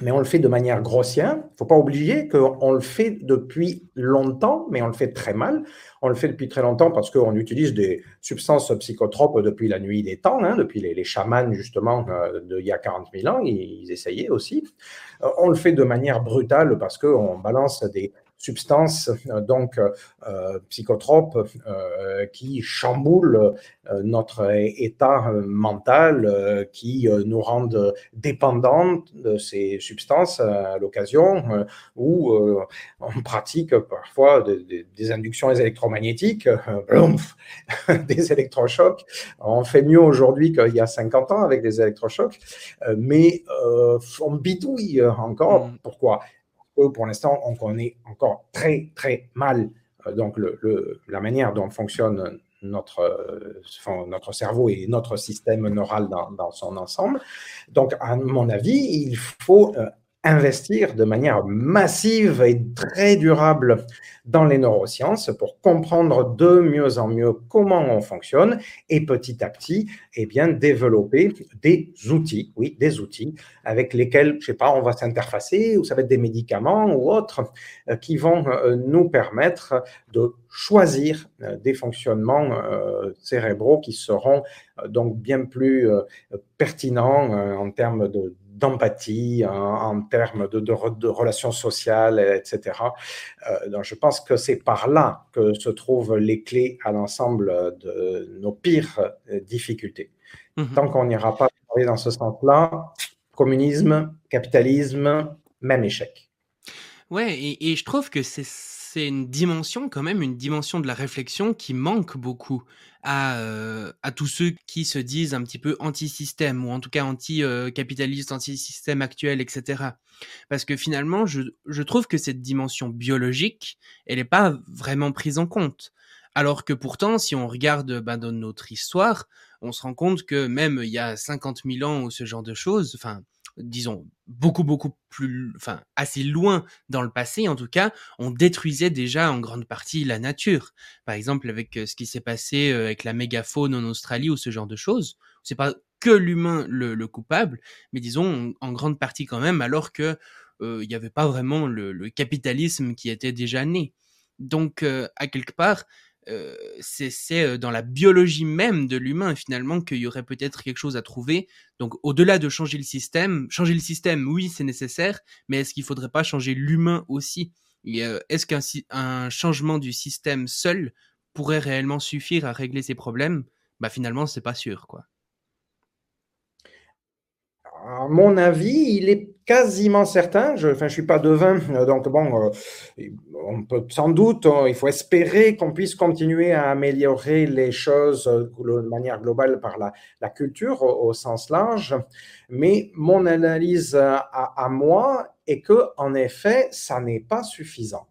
mais on le fait de manière grossière. Il ne faut pas oublier qu'on le fait depuis longtemps, mais on le fait très mal. On le fait depuis très longtemps parce qu'on utilise des substances psychotropes depuis la nuit des temps, hein, depuis les, chamans justement euh, d'il y a 40 000 ans, ils, essayaient aussi. Euh, on le fait de manière brutale parce qu'on balance des substances donc psychotropes qui chamboulent notre état mental, qui nous rendent dépendants de ces substances à l'occasion, où on pratique parfois des, inductions électromagnétiques, des électrochocs. On fait mieux aujourd'hui qu'il y a 50 ans avec des électrochocs, mais on bidouille encore. Mm. Pour l'instant, on connaît encore très, très mal euh, donc le, la manière dont fonctionne notre, euh, notre cerveau et notre système neural dans, dans, son ensemble. Donc, à mon avis, il faut euh, investir de manière massive et très durable dans les neurosciences pour comprendre de mieux en mieux comment on fonctionne et petit à petit, eh bien, développer des outils, oui, des outils avec lesquels, je sais pas, on va s'interfacer ou ça va être des médicaments ou autres euh, qui vont euh, nous permettre de choisir euh, des fonctionnements cérébraux qui seront donc bien plus pertinents en termes de d'empathie, en, termes de, de, relations sociales, etc. Euh, donc je pense que c'est par là que se trouvent les clés à l'ensemble de nos pires euh, difficultés. Mhm. Tant qu'on n'ira pas dans ce sens-là, communisme, capitalisme, même échec. Ouais, et, et je trouve que c'est c'est une dimension quand même, une dimension de la réflexion qui manque beaucoup à, euh, à tous ceux qui se disent un petit peu anti-système ou en tout cas anti-capitaliste, anti-système actuel, etc. Parce que finalement, je, je trouve que cette dimension biologique, elle n'est pas vraiment prise en compte. Alors que pourtant, si on regarde ben, dans notre histoire, on se rend compte que même il y a 50 000 ans ou ce genre de choses, enfin, disons, beaucoup, beaucoup plus, enfin, assez loin dans le passé, en tout cas, on détruisait déjà en grande partie la nature. Par exemple, avec euh, ce qui s'est passé euh, avec la mégafaune en Australie ou ce genre de choses. C'est pas que l'humain le, coupable, mais disons, en, grande partie quand même, alors que euh, il n'y avait pas vraiment le, capitalisme qui était déjà né. Donc, à quelque part, euh, c'est euh, dans la biologie même de l'humain finalement qu'il y aurait peut-être quelque chose à trouver. Donc au-delà de changer le système, changer le système, oui, c'est nécessaire, mais est-ce qu'il faudrait pas changer l'humain aussi? Est-ce qu'un changement du système seul pourrait réellement suffire à régler ces problèmes? Bah finalement, c'est pas sûr, quoi. À mon avis, il est quasiment certain, je ne suis pas devin, donc bon, on peut sans doute, hein, il faut espérer qu'on puisse continuer à améliorer les choses de manière globale par la, culture au, sens large, mais mon analyse à, moi est que, en effet, ça n'est pas suffisant.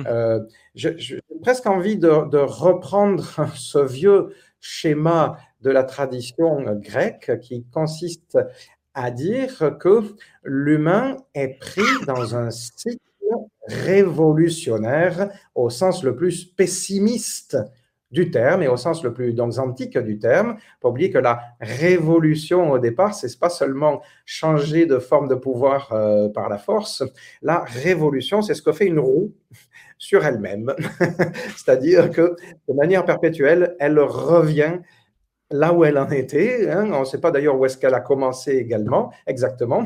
Hum. Euh, j'ai presque envie de, reprendre ce vieux schéma de la tradition grecque qui consiste à dire que l'humain est pris dans un cycle révolutionnaire au sens le plus pessimiste du terme et au sens le plus donc, antique du terme. Pas oublier que la révolution au départ, c'est pas seulement changer de forme de pouvoir euh, par la force. La révolution, c'est ce que fait une roue sur elle-même. C'est-à-dire que de manière perpétuelle, elle revient là où elle en était. Hein. On ne sait pas d'ailleurs où est-ce qu'elle a commencé également, exactement.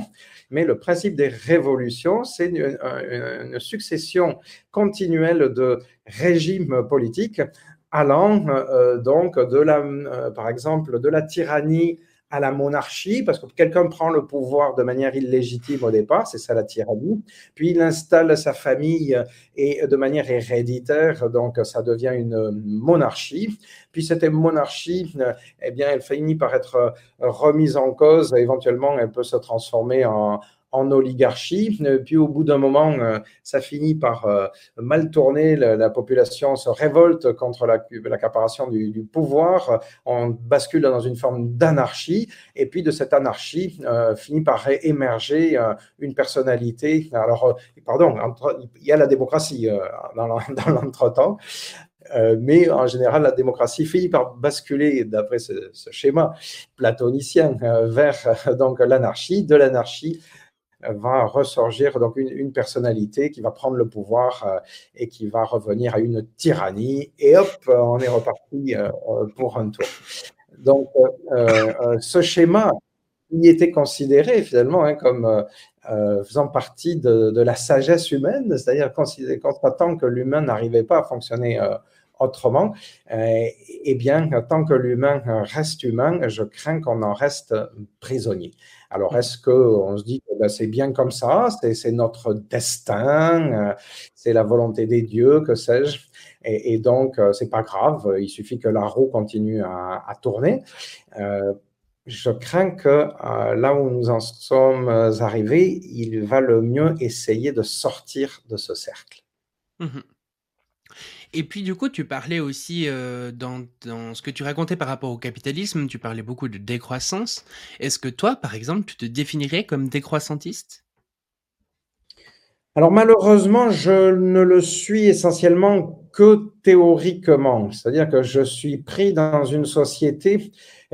Mais le principe des révolutions, c'est une, succession continuelle de régimes politiques allant euh, donc de la, euh, par exemple, de la tyrannie à la monarchie, parce que quelqu'un prend le pouvoir de manière illégitime au départ, c'est ça la tyrannie, puis il installe sa famille et de manière héréditaire, donc ça devient une monarchie, puis cette monarchie, eh bien, elle finit par être remise en cause, éventuellement elle peut se transformer en, en oligarchie. Euh, puis au bout d'un moment, euh, ça finit par euh, mal tourner. La, population se révolte contre l'accaparation la du, du, pouvoir. On bascule dans une forme d'anarchie. Et puis de cette anarchie finit par émerger une personnalité. Alors, pardon, il y a la démocratie dans l'entretemps. mais en général, la démocratie finit par basculer, d'après ce, ce, schéma platonicien, vers donc l'anarchie, de l'anarchie va ressurgir donc une, personnalité qui va prendre le pouvoir euh, et qui va revenir à une tyrannie. Et hop, on est reparti euh, pour un tour. Donc, euh, ce schéma qui était considéré finalement hein, comme faisant partie de, la sagesse humaine, c'est-à-dire tant que l'humain n'arrivait pas à fonctionner autrement, eh bien, tant que l'humain reste humain, je crains qu'on en reste prisonnier. Alors, est-ce qu'on se dit que ben, c'est bien comme ça, c'est notre destin, euh, c'est la volonté des dieux, que sais-je? Et, donc, euh, c'est pas grave, il suffit que la roue continue à, tourner. Euh, je crains que là où nous en sommes arrivés, il va le mieux essayer de sortir de ce cercle. Mmh et puis du coup, tu parlais aussi euh, dans, ce que tu racontais par rapport au capitalisme, tu parlais beaucoup de décroissance. Est-ce que toi, par exemple, tu te définirais comme décroissantiste? Alors malheureusement, je ne le suis essentiellement que théoriquement, c'est-à-dire que je suis pris dans une société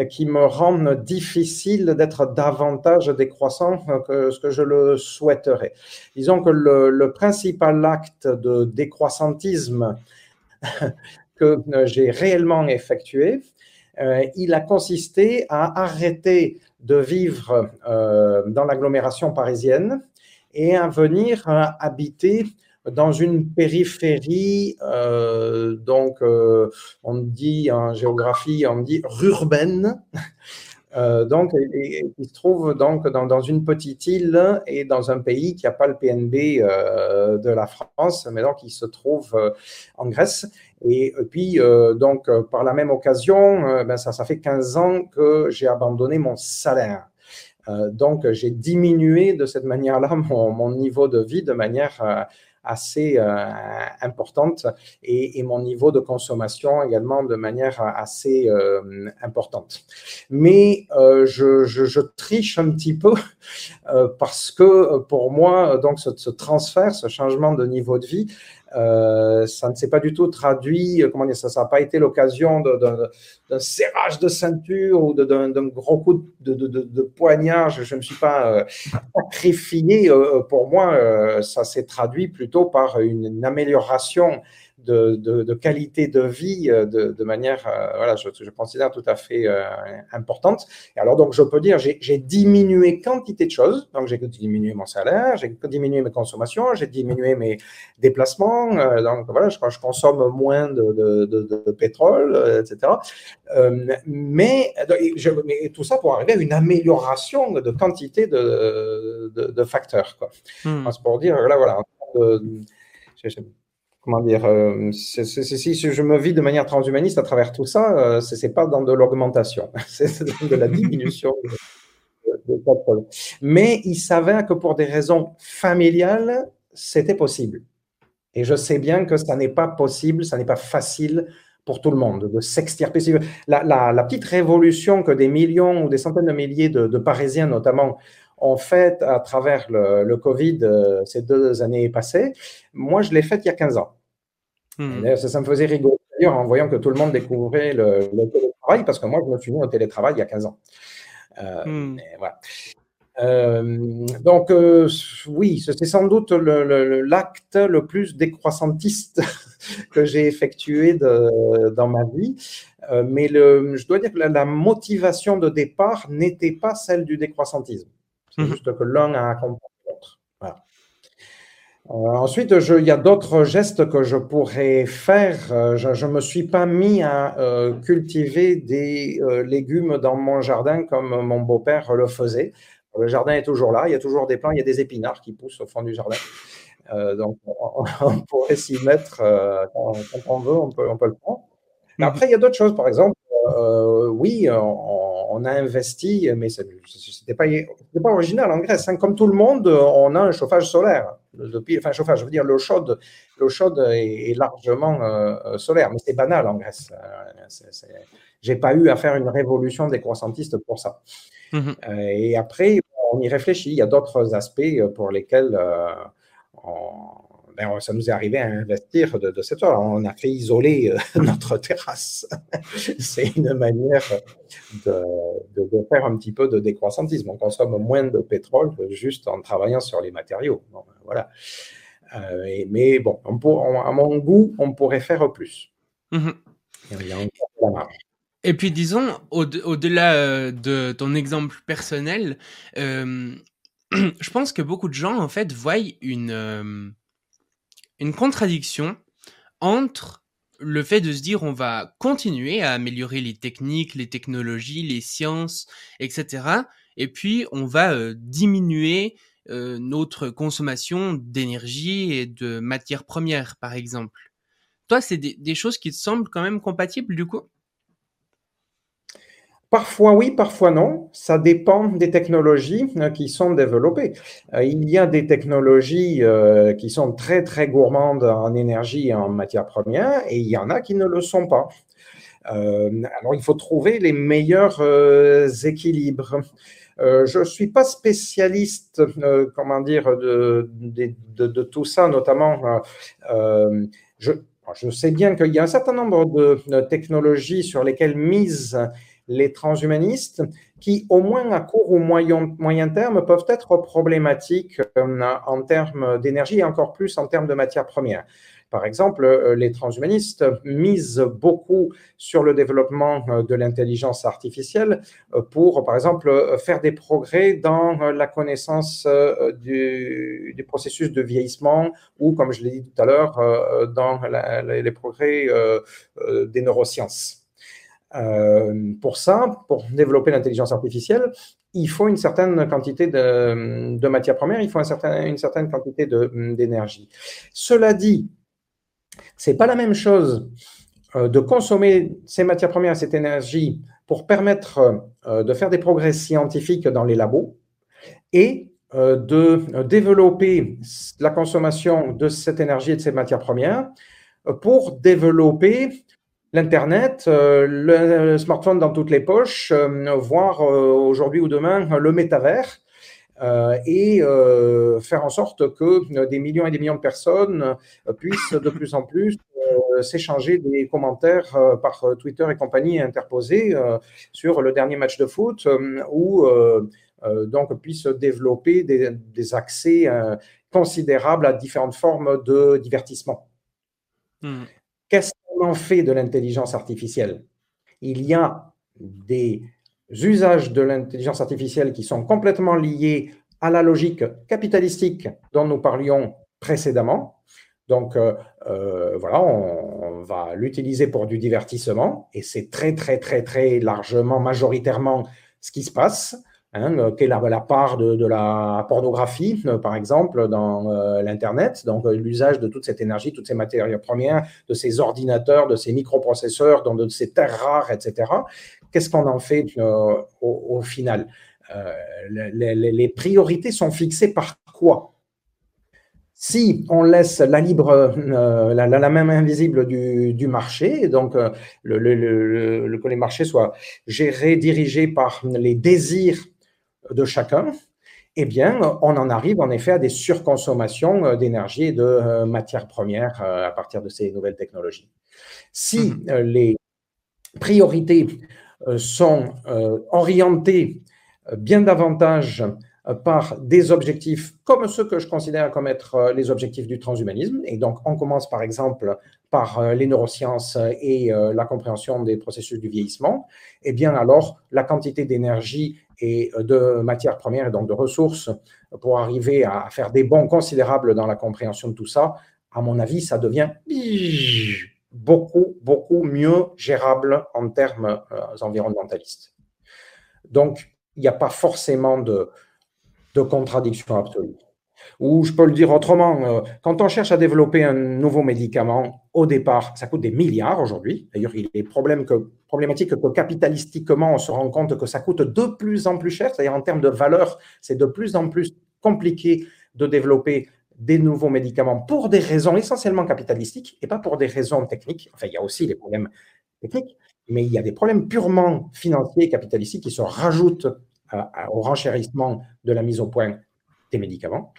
qui me rend difficile d'être davantage décroissant que ce que je le souhaiterais. Disons que le principal acte de décroissantisme que euh, j'ai réellement effectué, euh, il a consisté à arrêter de vivre euh, dans l'agglomération parisienne et à venir habiter dans une périphérie, donc on dit en géographie, on dit urbaine, euh, donc, il, se trouve donc dans, une petite île et dans un pays qui n'a pas le PNB euh, de la France, mais donc il se trouve euh, en Grèce. Et, puis, donc, par la même occasion, ben ça, fait 15 ans que j'ai abandonné mon salaire. donc, j'ai diminué de cette manière-là mon, niveau de vie de manière assez euh, importante et, mon niveau de consommation également de manière assez euh, importante. Mais euh, je, triche un petit peu parce que pour moi, donc ce, transfert, ce changement de niveau de vie, ça ne s'est pas du tout traduit, comment dire, ça n'a pas été l'occasion d'un serrage de ceinture ou d'un gros coup de, poignard. Je ne me suis pas sacrifié. pour moi, ça s'est traduit plutôt par une, amélioration de, qualité de vie euh, de, manière, euh, voilà, je, je, considère tout à fait euh, importante. Et alors, donc, je peux dire, j'ai diminué quantité de choses. Donc, j'ai diminué mon salaire, j'ai diminué mes consommations, j'ai diminué mes déplacements. donc, voilà, je, je consomme moins de, pétrole, etc. mais, mais, tout ça pour arriver à une amélioration de quantité de, facteurs. Hmm. C'est pour dire, là, voilà, comment dire, euh, si je me vis de manière transhumaniste à travers tout ça, euh, ce n'est pas dans de l'augmentation, c'est dans de la diminution Mais il s'avère que pour des raisons familiales, c'était possible. Et je sais bien que ça n'est pas possible, ça n'est pas facile pour tout le monde de s'extirper. La, la, petite révolution que des millions ou des centaines de milliers de Parisiens, notamment, ont fait à travers le, Covid euh, ces deux années passées. Moi, je l'ai faite il y a 15 ans. Hmm. Ça, me faisait rigoler en voyant que tout le monde découvrait le, télétravail, parce que moi, je me suis mis au télétravail il y a 15 ans. Euh, hmm. euh, donc, oui, c'est sans doute l'acte le, plus décroissantiste que j'ai effectué dans ma vie. mais je dois dire que la motivation de départ n'était pas celle du décroissantisme. C'est mhm. juste que l'un a accompagné l'autre. Euh, ensuite, il y a d'autres gestes que je pourrais faire. Euh, je ne me suis pas mis à euh, cultiver des légumes dans mon jardin comme mon beau-père le faisait. Le jardin est toujours là, il y a toujours des plants, il y a des épinards qui poussent au fond du jardin. donc, on, pourrait s'y mettre quand, on veut, on peut, on peut le prendre. Mais mhm. après, il y a d'autres choses. Par exemple, oui, on, on a investi, mais ce n'était pas, pas original en Grèce. Hein. Comme tout le monde, on a un chauffage solaire. Depuis, enfin, chauffage, je veux dire, l'eau chaude, l'eau chaude est, largement euh, solaire, mais c'est banal en Grèce. Euh, Je n'ai pas eu à faire une révolution décroissantiste pour ça. Mmh euh, et après, on y réfléchit. Il y a d'autres aspects pour lesquels on, ben, ça nous est arrivé à investir de, cette sorte. On a fait isoler euh, notre terrasse. C'est une manière de, faire un petit peu de décroissantisme. On consomme moins de pétrole juste en travaillant sur les matériaux. Ben, voilà. Euh, mais bon, à mon goût, on pourrait faire plus. Mmh il y a encore de la marge. Et puis disons, au-delà de ton exemple personnel, je pense que beaucoup de gens en fait voient une, une contradiction entre le fait de se dire on va continuer à améliorer les techniques, les technologies, les sciences, etc. Et puis on va diminuer notre consommation d'énergie et de matières premières, par exemple. Toi, c'est des, choses qui te semblent quand même compatibles du coup? Parfois oui, parfois non. Ça dépend des technologies euh, qui sont développées. Euh, il y a des technologies euh, qui sont très très gourmandes en énergie et en matières premières et il y en a qui ne le sont pas. alors il faut trouver les meilleurs équilibres. je ne suis pas spécialiste, comment dire, de, de, tout ça, notamment. je, je sais bien qu'il y a un certain nombre de technologies sur lesquelles mise les transhumanistes, qui au moins à court ou moyen, moyen terme peuvent être problématiques euh, en termes d'énergie et encore plus en termes de matières premières. Par exemple, euh, les transhumanistes misent beaucoup sur le développement euh, de l'intelligence artificielle pour, par exemple, faire des progrès dans la connaissance du, processus de vieillissement ou, comme je l'ai dit tout à l'heure, dans les progrès des neurosciences. Euh, pour ça, pour développer l'intelligence artificielle, il faut une certaine quantité de, matières premières, il faut une certaine quantité d'énergie. Cela dit, c'est pas la même chose euh, de consommer ces matières premières, cette énergie, pour permettre euh, de faire des progrès scientifiques dans les labos et de développer la consommation de cette énergie et de ces matières premières pour développer l'Internet, euh, le smartphone dans toutes les poches, euh, voire euh, aujourd'hui ou demain le métavers, et faire en sorte que des millions et des millions de personnes puissent de plus en plus s'échanger des commentaires par Twitter et compagnie interposés sur le dernier match de foot ou donc puissent développer des, accès considérables à différentes formes de divertissement. Hmm. Qu'est-ce fait de l'intelligence artificielle Il y a des usages de l'intelligence artificielle qui sont complètement liés à la logique capitalistique dont nous parlions précédemment. Donc euh, euh, voilà, on, va l'utiliser pour du divertissement et c'est très très très très largement, majoritairement ce qui se passe. Hein, euh, quelle est la, part de, la pornographie, euh, par exemple, dans euh, l'Internet, donc l'usage de toute cette énergie, toutes ces matières premières, de ces ordinateurs, de ces microprocesseurs, de ces terres rares, etc. Qu'est-ce qu'on en fait au, final? Les, priorités sont fixées par quoi? Si on laisse la libre, la, main invisible du, marché, donc le, que les marchés soient gérés, dirigés par les désirs de chacun, eh bien, on en arrive en effet à des surconsommations euh, d'énergie et de euh, matières premières euh, à partir de ces nouvelles technologies. Si mmh les priorités sont orientées bien davantage par des objectifs comme ceux que je considère comme être les objectifs du transhumanisme. Et donc, on commence par exemple par les neurosciences et la compréhension des processus du vieillissement. Eh bien, alors, la quantité d'énergie et euh, de matières premières et donc de ressources pour arriver à faire des bons considérables dans la compréhension de tout ça, à mon avis, ça devient beaucoup, beaucoup mieux gérable en termes euh, environnementalistes. Donc, il n'y a pas forcément de, de contradiction absolue. Ou je peux le dire autrement, euh, quand on cherche à développer un nouveau médicament, au départ, ça coûte des milliards aujourd'hui. D'ailleurs, il est problématique que capitalistiquement, on se rend compte que ça coûte de plus en plus cher. C'est-à-dire en termes de valeur, c'est de plus en plus compliqué de développer des nouveaux médicaments pour des raisons essentiellement capitalistiques et pas pour des raisons techniques. Enfin, il y a aussi des problèmes techniques, mais il y a des problèmes purement financiers et capitalistiques qui se rajoutent au renchérissement de la mise au point médicaments.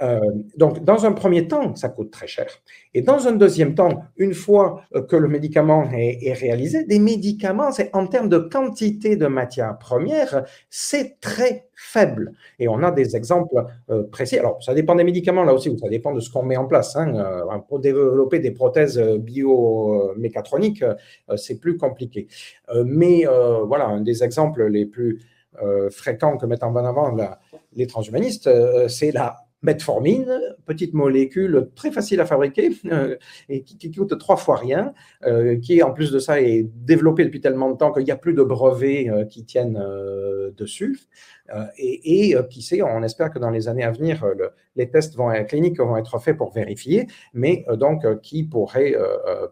Euh, donc, dans un premier temps, ça coûte très cher. Et dans un deuxième temps, une fois euh, que le médicament est, réalisé, des médicaments, c'est en termes de quantité de matières premières, c'est très faible. Et on a des exemples euh, précis. Alors, ça dépend des médicaments là aussi, ça dépend de ce qu'on met en place. Hein. pour développer des prothèses biomécatroniques, c'est plus compliqué. mais voilà, un des exemples les plus fréquents que mettent en avant les transhumanistes, c'est la metformine, petite molécule très facile à fabriquer euh, et qui, coûte trois fois rien, euh, qui en plus de ça est développée depuis tellement de temps qu'il n'y a plus de brevets euh, qui tiennent dessus. et, qui sait, on espère que dans les années à venir, les tests vont, cliniques vont être faits pour vérifier, mais donc qui pourrait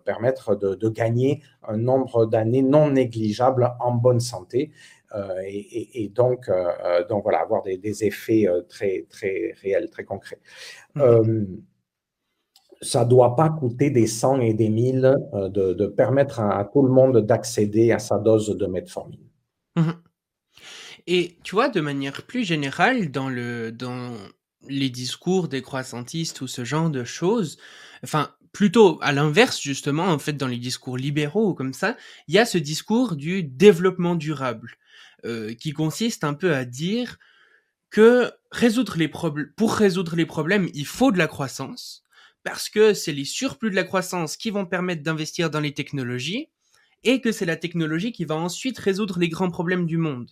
permettre de gagner un nombre d'années non négligeable en bonne santé. Euh, et, donc, euh, euh, donc, voilà, avoir des, effets très, très réels, très concrets. Mmh. ça ne doit pas coûter des cent et des mille de, permettre à, tout le monde d'accéder à sa dose de metformine. Mmh. Et tu vois, de manière plus générale, dans, le, dans les discours des croissantistes ou ce genre de choses, enfin, plutôt à l'inverse, justement, en fait, dans les discours libéraux ou comme ça, il y a ce discours du développement durable. Euh, qui consiste un peu à dire que résoudre les pour résoudre les problèmes, il faut de la croissance, parce que c'est les surplus de la croissance qui vont permettre d'investir dans les technologies, et que c'est la technologie qui va ensuite résoudre les grands problèmes du monde.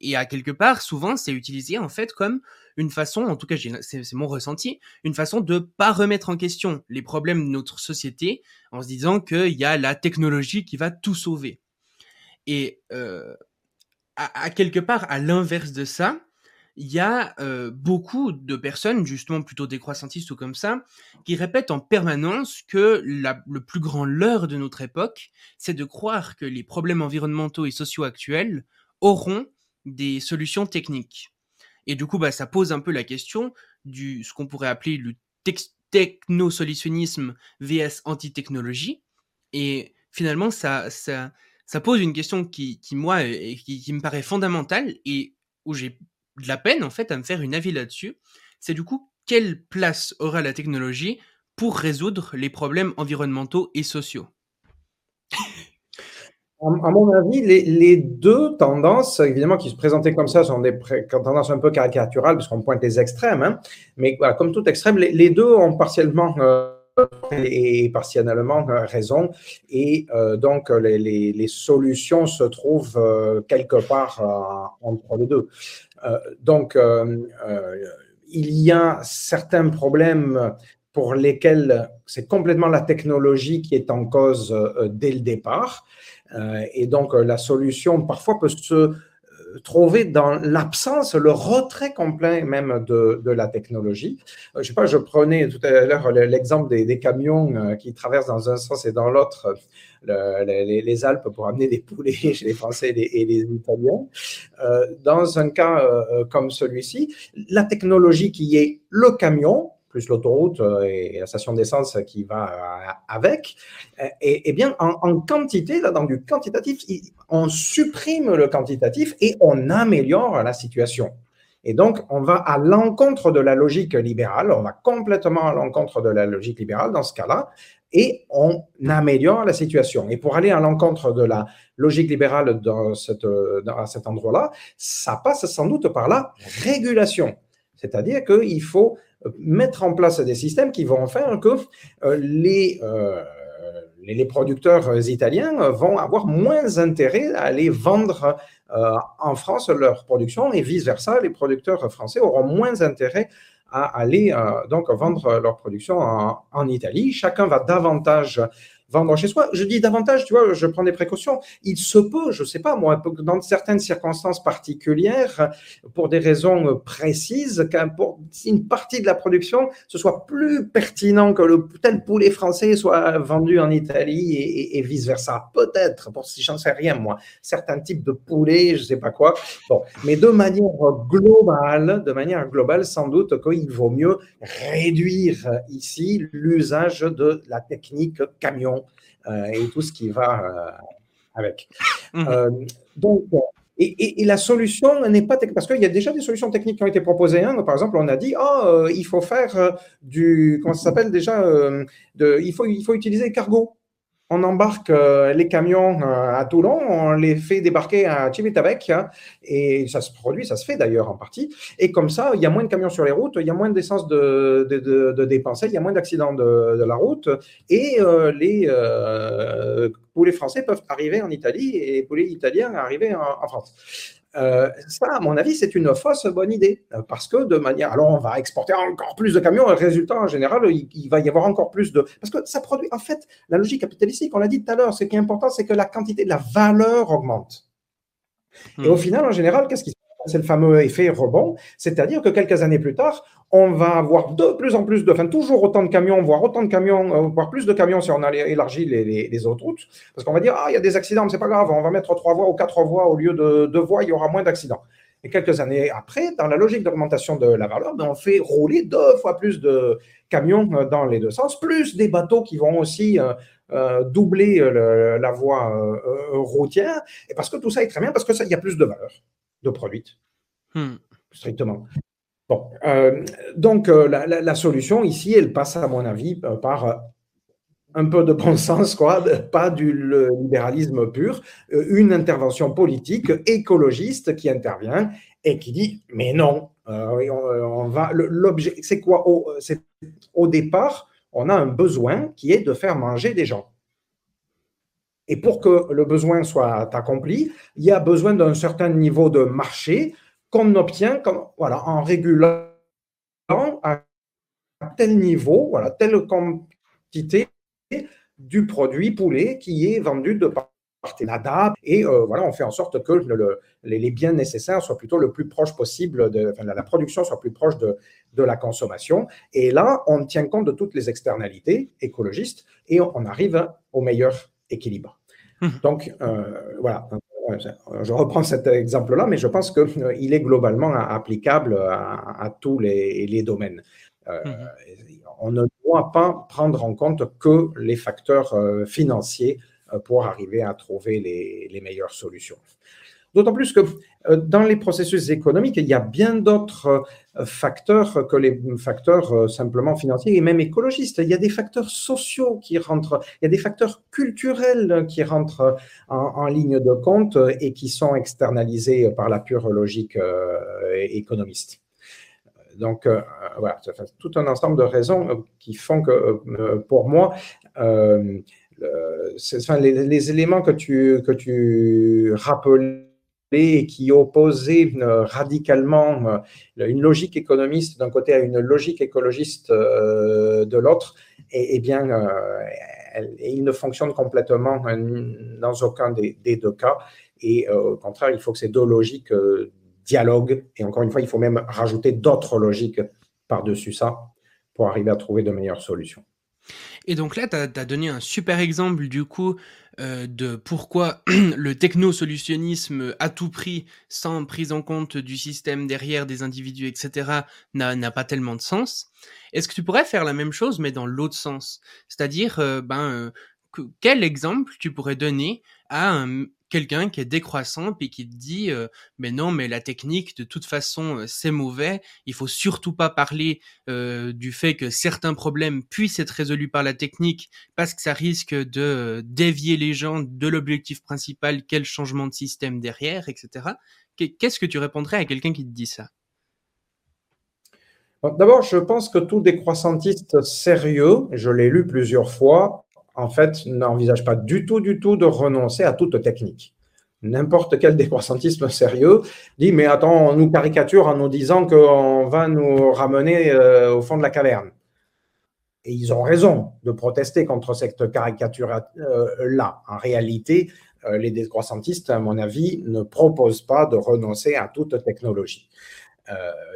Et à quelque part, souvent, c'est utilisé en fait comme une façon, en tout cas, c'est mon ressenti, une façon de pas remettre en question les problèmes de notre société en se disant qu'il y a la technologie qui va tout sauver. Et euh, à, quelque part, à l'inverse de ça, il y a euh, beaucoup de personnes, justement plutôt décroissantistes ou comme ça, qui répètent en permanence que le plus grand leurre de notre époque, c'est de croire que les problèmes environnementaux et sociaux actuels auront des solutions techniques. Et du coup, bah, ça pose un peu la question du ce qu'on pourrait appeler le technosolutionnisme vs anti-technologie. Et finalement, ça, ça, ça pose une question qui, moi, qui, me paraît fondamentale et où j'ai de la peine, en fait, à me faire une avis là-dessus. C'est du coup, quelle place aura la technologie pour résoudre les problèmes environnementaux et sociaux? À mon avis, les, deux tendances, évidemment, qui se présentaient comme ça, sont des tendances un peu caricaturales, parce qu'on pointe les extrêmes. Hein. mais comme tout extrême, les, deux ont partiellement euh, et partiellement raison. Et euh, donc, les, solutions se trouvent euh, quelque part euh, entre les deux. donc, il y a certains problèmes pour lesquels c'est complètement la technologie qui est en cause dès le départ. et donc, la solution parfois peut se trouver dans l'absence, le retrait complet même de, de la technologie. Euh, je sais pas, je prenais tout à l'heure l'exemple des, des, camions euh, qui traversent dans un sens et dans l'autre les, les, Alpes pour amener des poulets chez les Français et les, Italiens. Euh, dans un cas comme celui-ci, la technologie qui est le camion, plus l'autoroute euh, et la station d'essence qui va euh, avec. Euh, et, bien, en, quantité, là, dans du quantitatif, on supprime le quantitatif et on améliore la situation. Et donc, on va à l'encontre de la logique libérale, on va complètement à l'encontre de la logique libérale dans ce cas-là, et on améliore la situation. Et pour aller à l'encontre de la logique libérale dans, dans cet endroit-là, ça passe sans doute par la régulation. C'est-à-dire qu'il faut mettre en place des systèmes qui vont faire que euh, les, euh, les producteurs italiens vont avoir moins intérêt à aller vendre euh, en France leur production et vice-versa, les producteurs français auront moins intérêt à aller donc vendre leur production en, en, Italie. Chacun va davantage vendre chez soi. Je dis davantage, tu vois, je prends des précautions. Il se peut, je ne sais pas moi, dans certaines circonstances particulières, pour des raisons précises, une partie de la production, ce soit plus pertinent que le tel poulet français soit vendu en Italie et, vice-versa. Peut-être, pour si j'en sais rien moi, certains types de poulets, je ne sais pas quoi. Bon, mais de manière globale, de manière globale, sans doute qu'il vaut mieux réduire ici l'usage de la technique camion et tout ce qui va euh, avec. Mhm. Euh, donc, Et, la solution n'est pas parce qu'il y a déjà des solutions techniques qui ont été proposées. Hein. Par exemple, on a dit oh, il faut faire du comment ça s'appelle déjà de, il faut il faut utiliser cargo on embarque euh, les camions euh, à Toulon, on les fait débarquer à Civitavecchia, hein, et ça se produit, ça se fait d'ailleurs en partie. Et comme ça, il y a moins de camions sur les routes, il y a moins d'essence de, de, dépenser, il y a moins d'accidents de, la route, et euh, les poulets français peuvent arriver en Italie et les poulets italiens arriver en France. Euh, ça, à mon avis, c'est une fausse bonne idée. Euh, parce que de manière. Alors, on va exporter encore plus de camions. Et le résultat, en général, il, va y avoir encore plus de. Parce que ça produit. En fait, la logique capitalistique, on l'a dit tout à l'heure, ce qui est important, c'est que la quantité de la valeur augmente. Et au hmm. final, en général, qu'est-ce qui se passe? C'est le fameux effet rebond, c'est-à-dire que quelques années plus tard, on va avoir de plus en plus de, enfin toujours autant de camions, voire autant de camions, euh, voire plus de camions si on a élargi les, les, autoroutes, parce qu'on va dire, ah, il y a des accidents, mais c'est pas grave, on va mettre trois voies ou quatre voies au lieu de deux voies, il y aura moins d'accidents. Et quelques années après, dans la logique d'augmentation de la valeur, ben, on fait rouler deux fois plus de camions euh, dans les deux sens, plus des bateaux qui vont aussi euh, doubler la voie routière, et parce que tout ça est très bien, parce que ça, il y a plus de valeur de produite, hmm. strictement. Bon, euh, donc euh, la, solution ici, elle passe à mon avis euh, par un peu de bon sens, quoi, pas du libéralisme pur, une intervention politique écologiste qui intervient et qui dit mais non, on, va l'objet, c'est quoi au, au départ, on a un besoin qui est de faire manger des gens. Et pour que le besoin soit accompli, il y a besoin d'un certain niveau de marché qu'on obtient voilà, en régulant à tel niveau, voilà, telle quantité du produit poulet qui est vendu de part et d'autre. Et euh, voilà, on fait en sorte que les, biens nécessaires soient plutôt le plus proche possible, de, la production soit plus proche de, de, la consommation. Et là, on tient compte de toutes les externalités écologistes et on arrive au meilleur équilibre. Mmh. Donc, euh, voilà. Je reprends cet exemple-là, mais je pense qu'il euh, est globalement applicable à, tous les, domaines. Euh, mmh. On ne doit pas prendre en compte que les facteurs financiers pour arriver à trouver les meilleures solutions. D'autant plus que euh, dans les processus économiques, il y a bien d'autres euh, facteurs que les facteurs euh, simplement financiers et même écologistes. Il y a des facteurs sociaux qui rentrent, il y a des facteurs culturels qui rentrent en, ligne de compte et qui sont externalisés par la pure logique économiste. Donc, voilà, tout un ensemble de raisons qui font que, pour moi, les, éléments que tu, que tu et qui opposait euh, radicalement euh, une logique économiste d'un côté à une logique écologiste euh, de l'autre, et, bien, il ne fonctionne complètement dans aucun des, deux cas. Et au contraire, il faut que ces deux logiques dialoguent. Et encore une fois, il faut même rajouter d'autres logiques par-dessus ça pour arriver à trouver de meilleures solutions. Et donc là, tu donné un super exemple du coup euh, de pourquoi le techno-solutionnisme à tout prix, sans prise en compte du système derrière des individus, etc., n'a pas tellement de sens. Est-ce que tu pourrais faire la même chose, mais dans l'autre sens? C'est-à-dire, euh, ben, euh, quel exemple tu pourrais donner à un, quelqu'un qui est décroissant et qui te dit euh, mais non mais la technique de toute façon euh, c'est mauvais. Il faut surtout pas parler euh, du fait que certains problèmes puissent être résolus par la technique parce que ça risque de dévier les gens de l'objectif principal quel changement de système derrière etc qu'est-ce que tu répondrais à quelqu'un qui te dit ça? D'abord, je pense que tout décroissantiste sérieux, je l'ai lu plusieurs fois, en fait, n'envisage pas du tout, du tout de renoncer à toute technique. N'importe quel décroissantisme sérieux dit Mais attends, on nous caricature en nous disant qu'on va nous ramener euh, au fond de la caverne. Et ils ont raison de protester contre cette caricature-là. Euh, en réalité, euh, les décroissantistes, à mon avis, ne proposent pas de renoncer à toute technologie.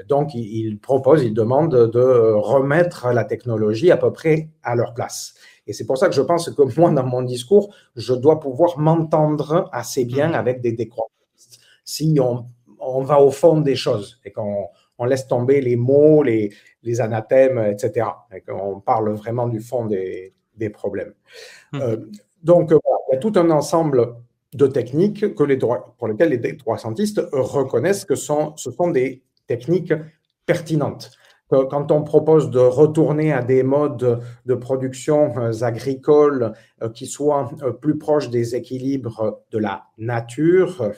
donc, ils proposent, ils demandent de remettre la technologie à peu près à leur place. Et c'est pour ça que je pense que moi, dans mon discours, je dois pouvoir m'entendre assez bien avec des décroissantistes. Si on, on, va au fond des choses et qu'on on laisse tomber les mots, les, les anathèmes, etc. Et qu'on parle vraiment du fond des, des problèmes. Mmh. Euh, donc, il y a tout un ensemble de techniques que les droits, pour lesquelles les droits scientistes reconnaissent que sont, ce sont des techniques pertinentes. Quand on propose de retourner à des modes de production euh, agricoles euh, qui soient euh, plus proches des équilibres de la nature,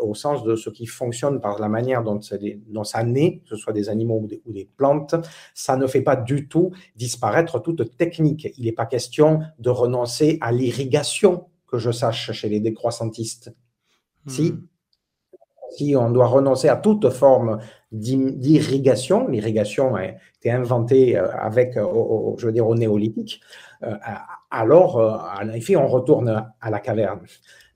au sens de ce qui fonctionne par la manière dont, dont ça naît, que ce soit des animaux ou des, plantes, ça ne fait pas du tout disparaître toute technique. Il n'est pas question de renoncer à l'irrigation, que je sache, chez les décroissantistes. Si, hmm si on doit renoncer à toute forme d'irrigation, l'irrigation a été inventée euh, avec, euh, je au néolithique, euh, alors, en effet, on retourne à la caverne.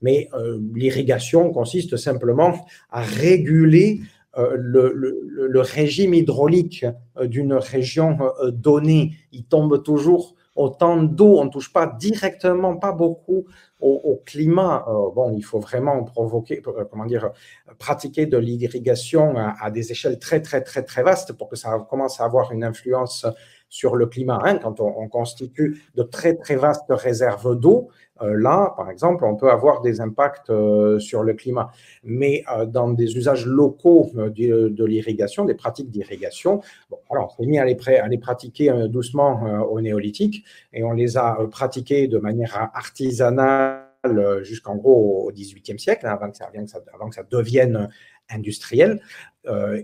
Mais l'irrigation consiste simplement à réguler le, régime hydraulique d'une région donnée. Il tombe toujours autant d'eau, on ne touche pas directement, pas beaucoup au, climat. Euh, bon, il faut vraiment provoquer, euh, comment dire, pratiquer de l'irrigation à, des échelles très, très, très, très vastes pour que ça commence à avoir une influence sur le climat. Hein. Quand on, constitue de très, vastes réserves d'eau, euh, là, par exemple, on peut avoir des impacts euh, sur le climat. Mais euh, dans des usages locaux de, l'irrigation, des pratiques d'irrigation, on s'est mis à les, pratiquer doucement au néolithique et on les a pratiqués de manière artisanale jusqu'en gros au XVIIIe siècle, hein, avant, que ça, devienne industriel.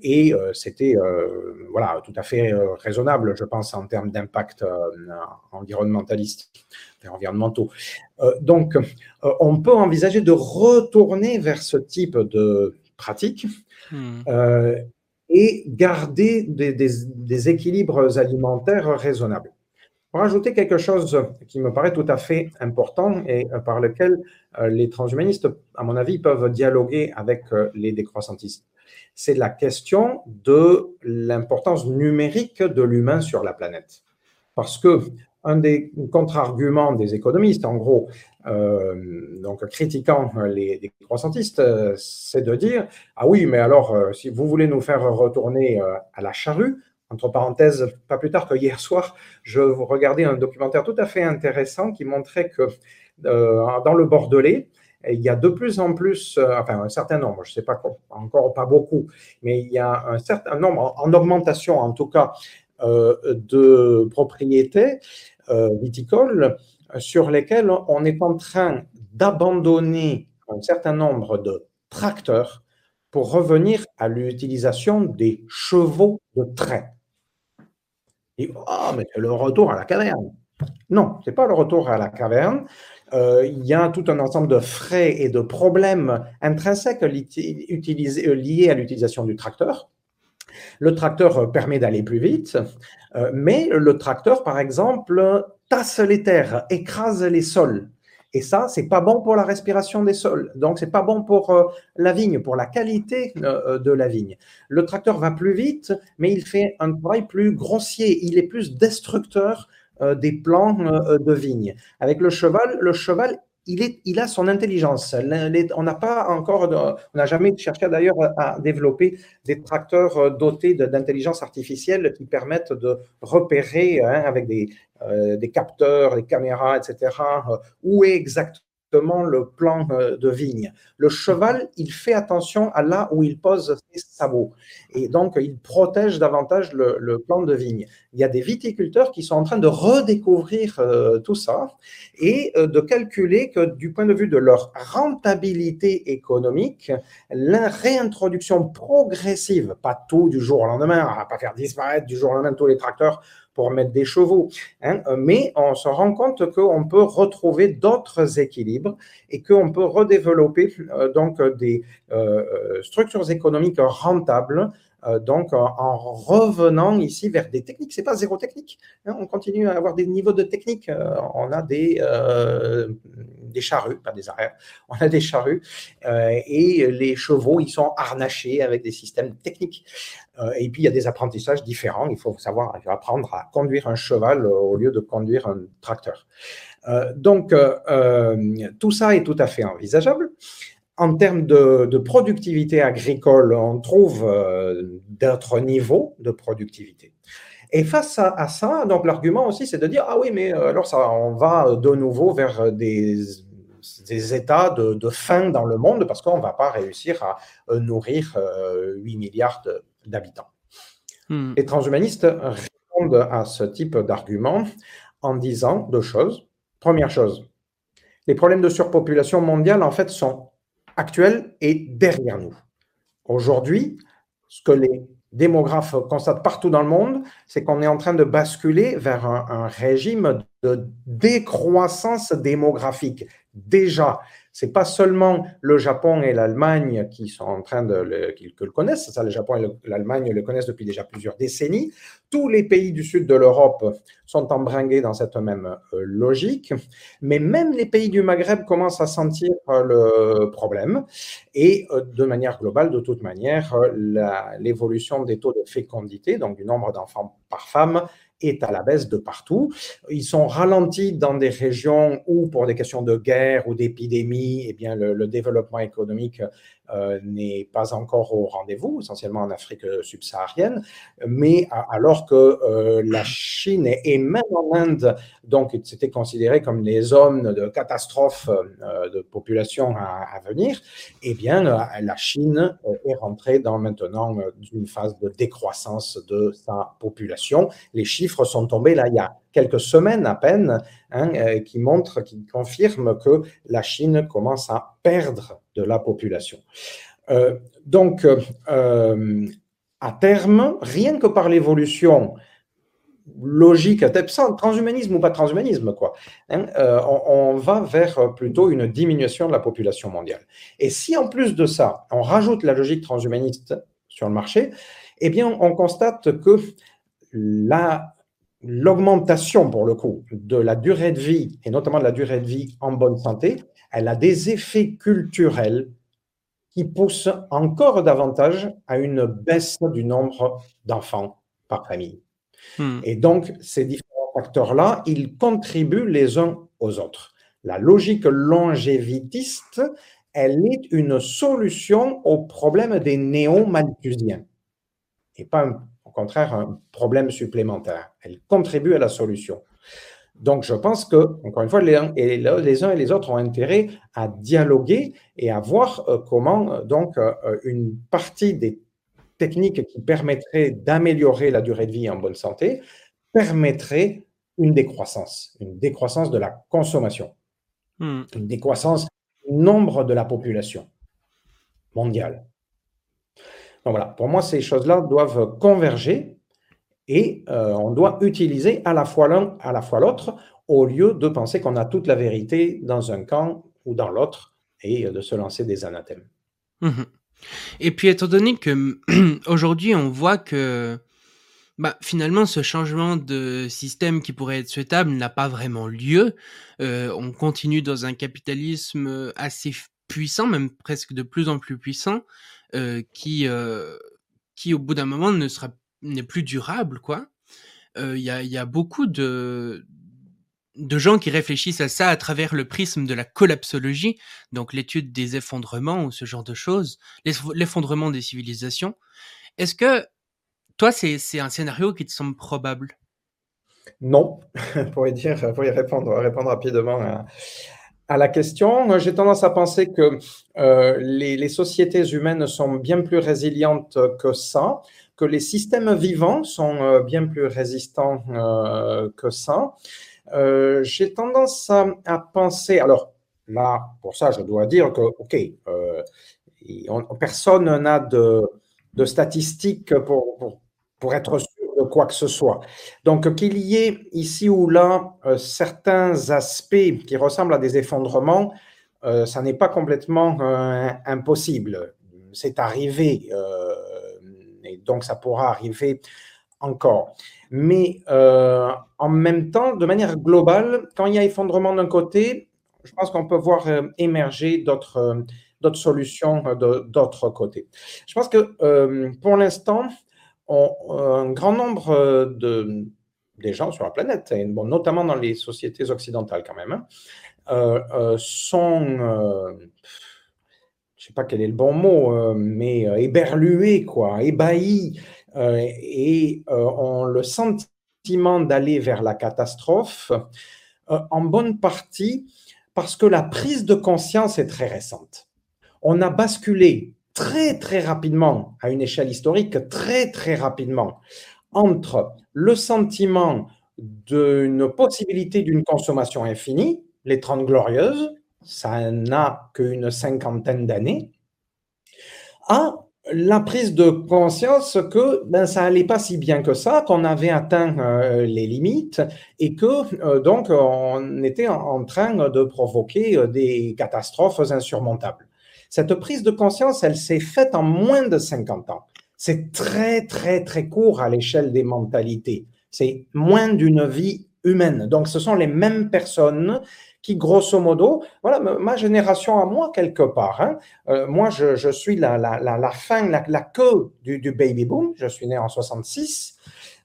et c'était voilà, tout à fait raisonnable, je pense, en termes d'impact environnementaliste environnementaux. Euh, donc, euh, on peut envisager de retourner vers ce type de pratique hmm. euh, et garder des, équilibres alimentaires raisonnables. Pour ajouter quelque chose qui me paraît tout à fait important et par lequel les transhumanistes, à mon avis, peuvent dialoguer avec les décroissantistes, c'est la question de l'importance numérique de l'humain sur la planète. Parce que un des contre-arguments des économistes, en gros, euh, donc critiquant les, croissantistes, euh, c'est de dire ah oui, mais alors euh, si vous voulez nous faire retourner à la charrue, entre parenthèses, pas plus tard que hier soir, je regardais un documentaire tout à fait intéressant qui montrait que dans le Bordelais, il y a de plus en plus, enfin un certain nombre, je ne sais pas encore pas beaucoup, mais il y a un certain nombre, en augmentation en tout cas, de propriétés euh, viticoles sur lesquels on est en train d'abandonner un certain nombre de tracteurs pour revenir à l'utilisation des chevaux de trait. Et, oh, mais c'est le retour à la caverne. Non, ce n'est pas le retour à la caverne. Euh, il y a tout un ensemble de frais et de problèmes intrinsèques liés à l'utilisation du tracteur. Le tracteur permet d'aller plus vite, euh, mais le tracteur, par exemple, tasse les terres, écrase les sols. Et ça, c'est pas bon pour la respiration des sols. Donc, c'est pas bon pour euh, la vigne, pour la qualité euh, de la vigne. Le tracteur va plus vite, mais il fait un travail plus grossier. Il est plus destructeur des plants de vigne. Avec le cheval, le cheval, il, a son intelligence. On n'a pas encore, on n'a jamais cherché d'ailleurs à développer des tracteurs euh, dotés d'intelligence artificielle qui permettent de repérer hein, avec des, euh, des, capteurs, des caméras, etc., euh, où est exactement le plan euh, de vigne. Le cheval, il fait attention à là où il pose ses sabots. Et donc, il protège davantage le, plan de vigne. Il y a des viticulteurs qui sont en train de redécouvrir euh, tout ça et euh, de calculer que du point de vue de leur rentabilité économique, la réintroduction progressive, pas tout du jour au lendemain, va pas faire disparaître du jour au lendemain tous les tracteurs pour mettre des chevaux. Hein, mais on se rend compte qu'on peut retrouver d'autres équilibres et qu'on peut redévelopper euh, donc des euh, euh, structures économiques rentables euh, donc, en revenant ici vers des techniques, c'est pas zéro technique. Hein, on continue à avoir des niveaux de technique. Euh, on a des, euh, des charrues, pas des arrières, on a des charrues et les chevaux, ils sont harnachés avec des systèmes techniques. et puis, il y a des apprentissages différents. Il faut savoir apprendre à conduire un cheval au lieu de conduire un tracteur. donc, tout ça est tout à fait envisageable en termes de, productivité agricole, on trouve euh, d'autres niveaux de productivité. Et face à, ça, donc l'argument aussi, c'est de dire ah oui, mais euh, alors ça, on va de nouveau vers des des états de, faim dans le monde parce qu'on ne va pas réussir à nourrir 8 milliards d'habitants. Hmm. Les transhumanistes répondent à ce type d'argument en disant deux choses. Première chose, les problèmes de surpopulation mondiale, en fait, sont actuels et derrière nous. Aujourd'hui, ce que les démographes constatent partout dans le monde, c'est qu'on est en train de basculer vers un, régime de décroissance démographique. Déjà, c'est pas seulement le Japon et l'Allemagne qui sont en train de le, qui, le connaissent, ça, le Japon et l'Allemagne le connaissent depuis déjà plusieurs décennies. Tous les pays du sud de l'Europe sont embringués dans cette même euh, logique, mais même les pays du Maghreb commencent à sentir euh, le problème. Et euh, de manière globale, de toute manière, l'évolution des taux de fécondité, donc du nombre d'enfants par femme, est à la baisse de partout. Ils sont ralentis dans des régions où, pour des questions de guerre ou d'épidémie, eh bien, le, développement économique euh, n'est pas encore au rendez-vous, essentiellement en Afrique subsaharienne, mais alors que euh, la Chine et, même en Inde, donc c'était considéré comme les zones de catastrophe euh, de population à, venir, eh bien la Chine est rentrée dans maintenant une phase de décroissance de sa population. Les chiffres sont tombés là il y a quelques semaines à peine, hein, qui montrent, qui confirment que la Chine commence à perdre de la population. Euh, donc, euh, à terme, rien que par l'évolution logique, transhumanisme ou pas transhumanisme, quoi, hein, euh, on, va vers plutôt une diminution de la population mondiale. Et si en plus de ça, on rajoute la logique transhumaniste sur le marché, eh bien, on constate que l'augmentation, pour le coup, de la durée de vie, et notamment de la durée de vie en bonne santé, elle a des effets culturels qui poussent encore davantage à une baisse du nombre d'enfants par famille. Hmm. Et donc, ces différents facteurs-là, ils contribuent les uns aux autres. La logique longévitiste, elle est une solution au problème des néo-malthusiens et pas, au contraire, un problème supplémentaire. Elle contribue à la solution. Donc, je pense que, encore une fois, les, uns et les autres ont intérêt à dialoguer et à voir euh, comment, euh, donc, euh, une partie des techniques qui permettraient d'améliorer la durée de vie en bonne santé permettrait une décroissance, une décroissance de la consommation, hmm. une décroissance du nombre de la population mondiale. Donc voilà, pour moi, ces choses-là doivent converger et euh, on doit utiliser à la fois l'un, à la fois l'autre, au lieu de penser qu'on a toute la vérité dans un camp ou dans l'autre et de se lancer des anathèmes. Mhm. Et puis, étant donné que aujourd'hui, on voit que bah, finalement, ce changement de système qui pourrait être souhaitable n'a pas vraiment lieu. Euh, on continue dans un capitalisme assez puissant, même presque de plus en plus puissant, qui, qui au bout d'un moment ne sera n'est plus durable, quoi. Il y, a, beaucoup de, de gens qui réfléchissent à ça à travers le prisme de la collapsologie, donc l'étude des effondrements ou ce genre de choses, l'effondrement des civilisations. Est-ce que toi, c'est un scénario qui te semble probable? Non, pour y, dire, pour y répondre, répondre rapidement à, à la question. J'ai tendance à penser que euh, les, sociétés humaines sont bien plus résilientes que ça que les systèmes vivants sont euh, bien plus résistants euh, que ça. J'ai tendance à, penser, alors là, pour ça, je dois dire que, OK, personne n'a de, statistiques pour, pour, être sûr quoi que ce soit. Donc, qu'il y ait ici ou là certains aspects qui ressemblent à des effondrements, ça n'est pas complètement impossible. C'est arrivé donc ça pourra arriver encore. Mais euh, en même temps, de manière globale, quand il y a effondrement d'un côté, je pense qu'on peut voir euh, émerger d'autres euh, d'autres solutions d'autres côtés. Je pense que pour l'instant, un grand nombre de, des gens sur la planète, et notamment dans les sociétés occidentales quand même, hein, sont je sais pas quel est le bon mot, euh, mais euh, éberlué, quoi, ébahi, euh, et ont le sentiment d'aller vers la catastrophe, en bonne partie Parce que la prise de conscience est très récente. On a basculé très très rapidement, à une échelle historique, très très rapidement, entre le sentiment d'une possibilité d'une consommation infinie, les Trente Glorieuses, ça n'a qu'une cinquantaine d'années, à la prise de conscience que ben, ça allait pas si bien que ça, qu'on avait atteint euh, les limites et que euh, donc on était en, train de provoquer euh, des catastrophes insurmontables. Cette prise de conscience, elle s'est faite en moins de 50 ans. C'est très très très court à l'échelle des mentalités. C'est moins d'une vie humaine. Donc ce sont les mêmes personnes qui, grosso modo, voilà, ma génération à moi, quelque part. Hein. Euh, moi, je, suis la, fin, la, queue du, baby boom. Je suis né en 66.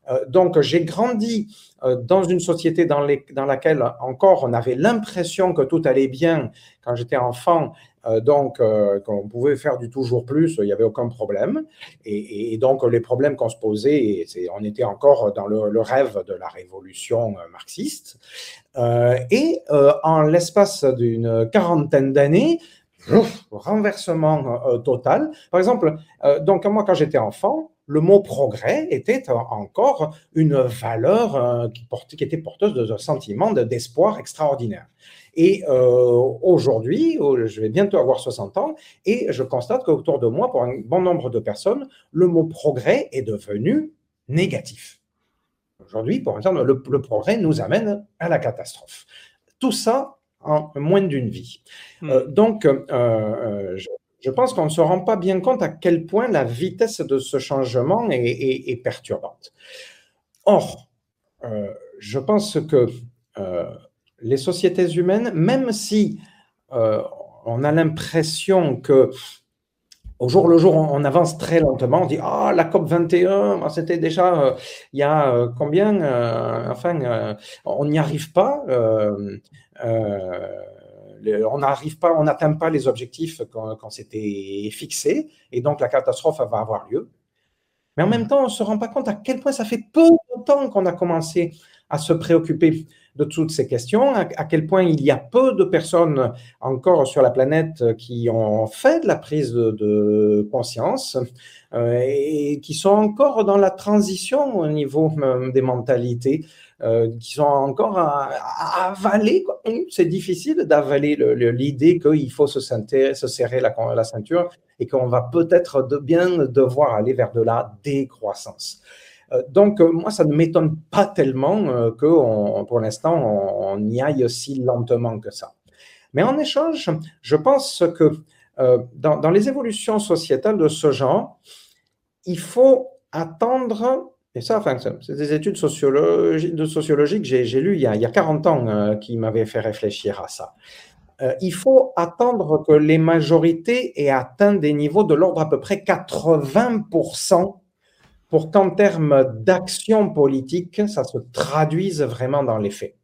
Euh, donc, j'ai grandi euh, dans une société dans, laquelle encore on avait l'impression que tout allait bien quand j'étais enfant donc euh, qu'on pouvait faire du toujours plus, il n'y avait aucun problème. Et, donc les problèmes qu'on se posait, on était encore dans le, rêve de la révolution euh, marxiste. et en l'espace d'une quarantaine d'années, renversement total. Par exemple, donc moi quand j'étais enfant, le mot progrès était encore une valeur qui, qui était porteuse de sentiment d'espoir extraordinaire. Et euh, aujourd'hui, je vais bientôt avoir 60 ans, et je constate qu'autour de moi, pour un bon nombre de personnes, le mot progrès est devenu négatif. Aujourd'hui, pour exemple, le, progrès nous amène à la catastrophe. Tout ça en moins d'une vie. Hmm. Euh, donc, euh, je, pense qu'on ne se rend pas bien compte à quel point la vitesse de ce changement est perturbante. Or, je pense que les sociétés humaines, même si euh, on a l'impression que au jour le jour, on, avance très lentement. On dit Ah, la COP 21, c'était déjà euh, il y a euh, combien Enfin, on n'y arrive pas. on n'arrive pas, on n'atteint pas les objectifs qu'on s'était fixés, et donc la catastrophe va avoir lieu. Mais en même temps, on ne se rend pas compte à quel point ça fait peu de temps qu'on a commencé à se préoccuper de toutes ces questions, à, quel point il y a peu de personnes encore sur la planète qui ont fait de la prise de, conscience euh, et qui sont encore dans la transition au niveau euh, des mentalités, euh, qui sont encore à, avaler. C'est difficile d'avaler l'idée qu'il faut se, se serrer la, la ceinture et qu'on va peut-être de bien devoir aller vers de la décroissance. Euh, donc, euh, moi, ça ne m'étonne pas tellement euh, que pour l'instant, on, y aille aussi lentement que ça. Mais en échange, je pense que dans, les évolutions sociétales de ce genre, il faut attendre, et ça, c'est des études de sociologie que j'ai lues il, y a 40 ans qui m'avaient fait réfléchir à ça. il faut attendre que les majorités aient atteint des niveaux de l'ordre à peu près 80% pour qu'en termes d'action politique, ça se traduise vraiment dans les faits.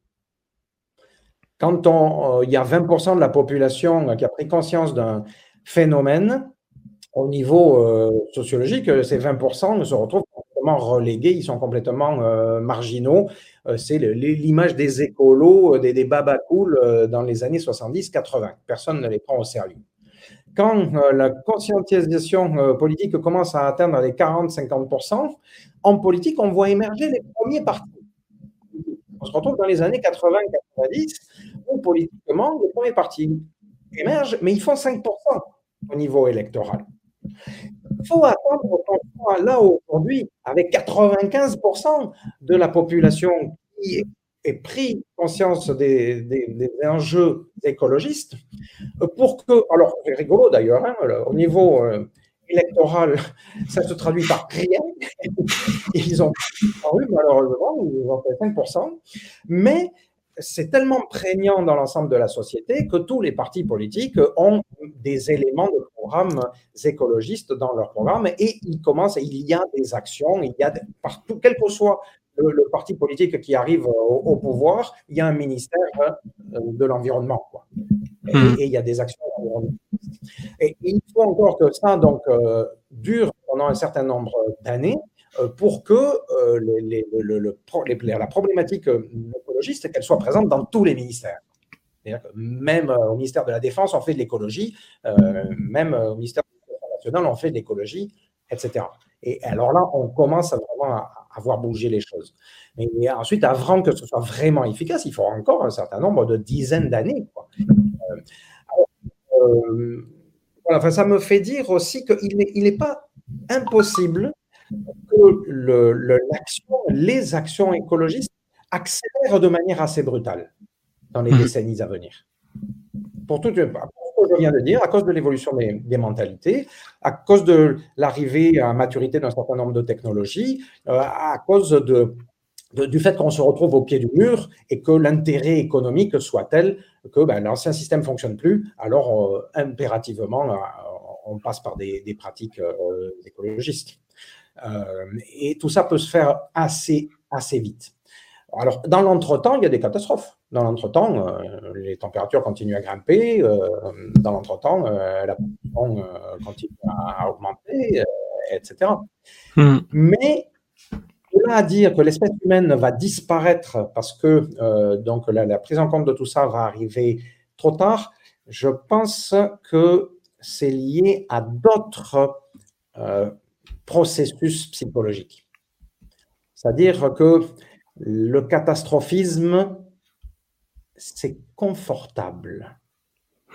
Quand euh, il y a 20% de la population qui a pris conscience d'un phénomène, au niveau euh, sociologique, ces 20% se retrouvent complètement relégués, ils sont complètement euh, marginaux. c'est l'image des écolos, des, des dans les années 70-80. Personne ne les prend au sérieux quand euh, la conscientisation euh, politique commence à atteindre les 40-50%, en politique, on voit émerger les premiers partis. On se retrouve dans les années 80-90, où politiquement, les premiers partis émergent, mais ils font 5% au niveau électoral. Il faut attendre qu'on soit là aujourd'hui, avec 95% de la population qui ait pris conscience des, enjeux écologistes pour que, alors c'est rigolo d'ailleurs, hein, au niveau euh, électoral, ça se traduit par rien. ils ont paru malheureusement, ils ont fait 5%, mais c'est tellement prégnant dans l'ensemble de la société que tous les partis politiques ont des éléments de programmes écologistes dans leur programme et il commence, il y a des actions, il y a partout, quel que soit le, parti politique qui arrive au, pouvoir, il y a un ministère euh, de l'environnement. Hmm. Et, il y a des actions Et il faut encore que ça donc, euh, dure pendant un certain nombre d'années euh, pour que le, la problématique écologiste qu'elle soit présente dans tous les ministères. Même au ministère de la Défense, on fait de l'écologie, même au ministère de la nationale, on fait de l'écologie, etc. Et alors là, on commence à vraiment à, voir bouger les choses. Mais ensuite, avant que ce soit vraiment efficace, il faut encore un certain nombre de dizaines d'années. Euh, enfin, ça me fait dire aussi qu'il n'est il pas impossible que le, les actions écologistes accélèrent de manière assez brutale dans les mmh. décennies à venir. Pour tout, ce que je viens de dire, à cause de l'évolution des, mentalités, à cause de l'arrivée à maturité d'un certain nombre de technologies, euh, à cause du fait qu'on se retrouve au pied du mur et que l'intérêt économique soit tel que ben, l'ancien système ne fonctionne plus, alors euh, impérativement, euh, on passe par des, pratiques écologistes. et tout ça peut se faire assez, assez vite. Alors, dans l'entretemps, il y a des catastrophes. Dans l'entretemps, les températures continuent à grimper. dans l'entretemps, la pollution continue à, augmenter, etc. Hmm. Mais là à dire que l'espèce humaine va disparaître parce que euh, donc la, prise en compte de tout ça va arriver trop tard, je pense que c'est lié à d'autres euh, processus psychologiques. C'est-à-dire que le catastrophisme, c'est confortable.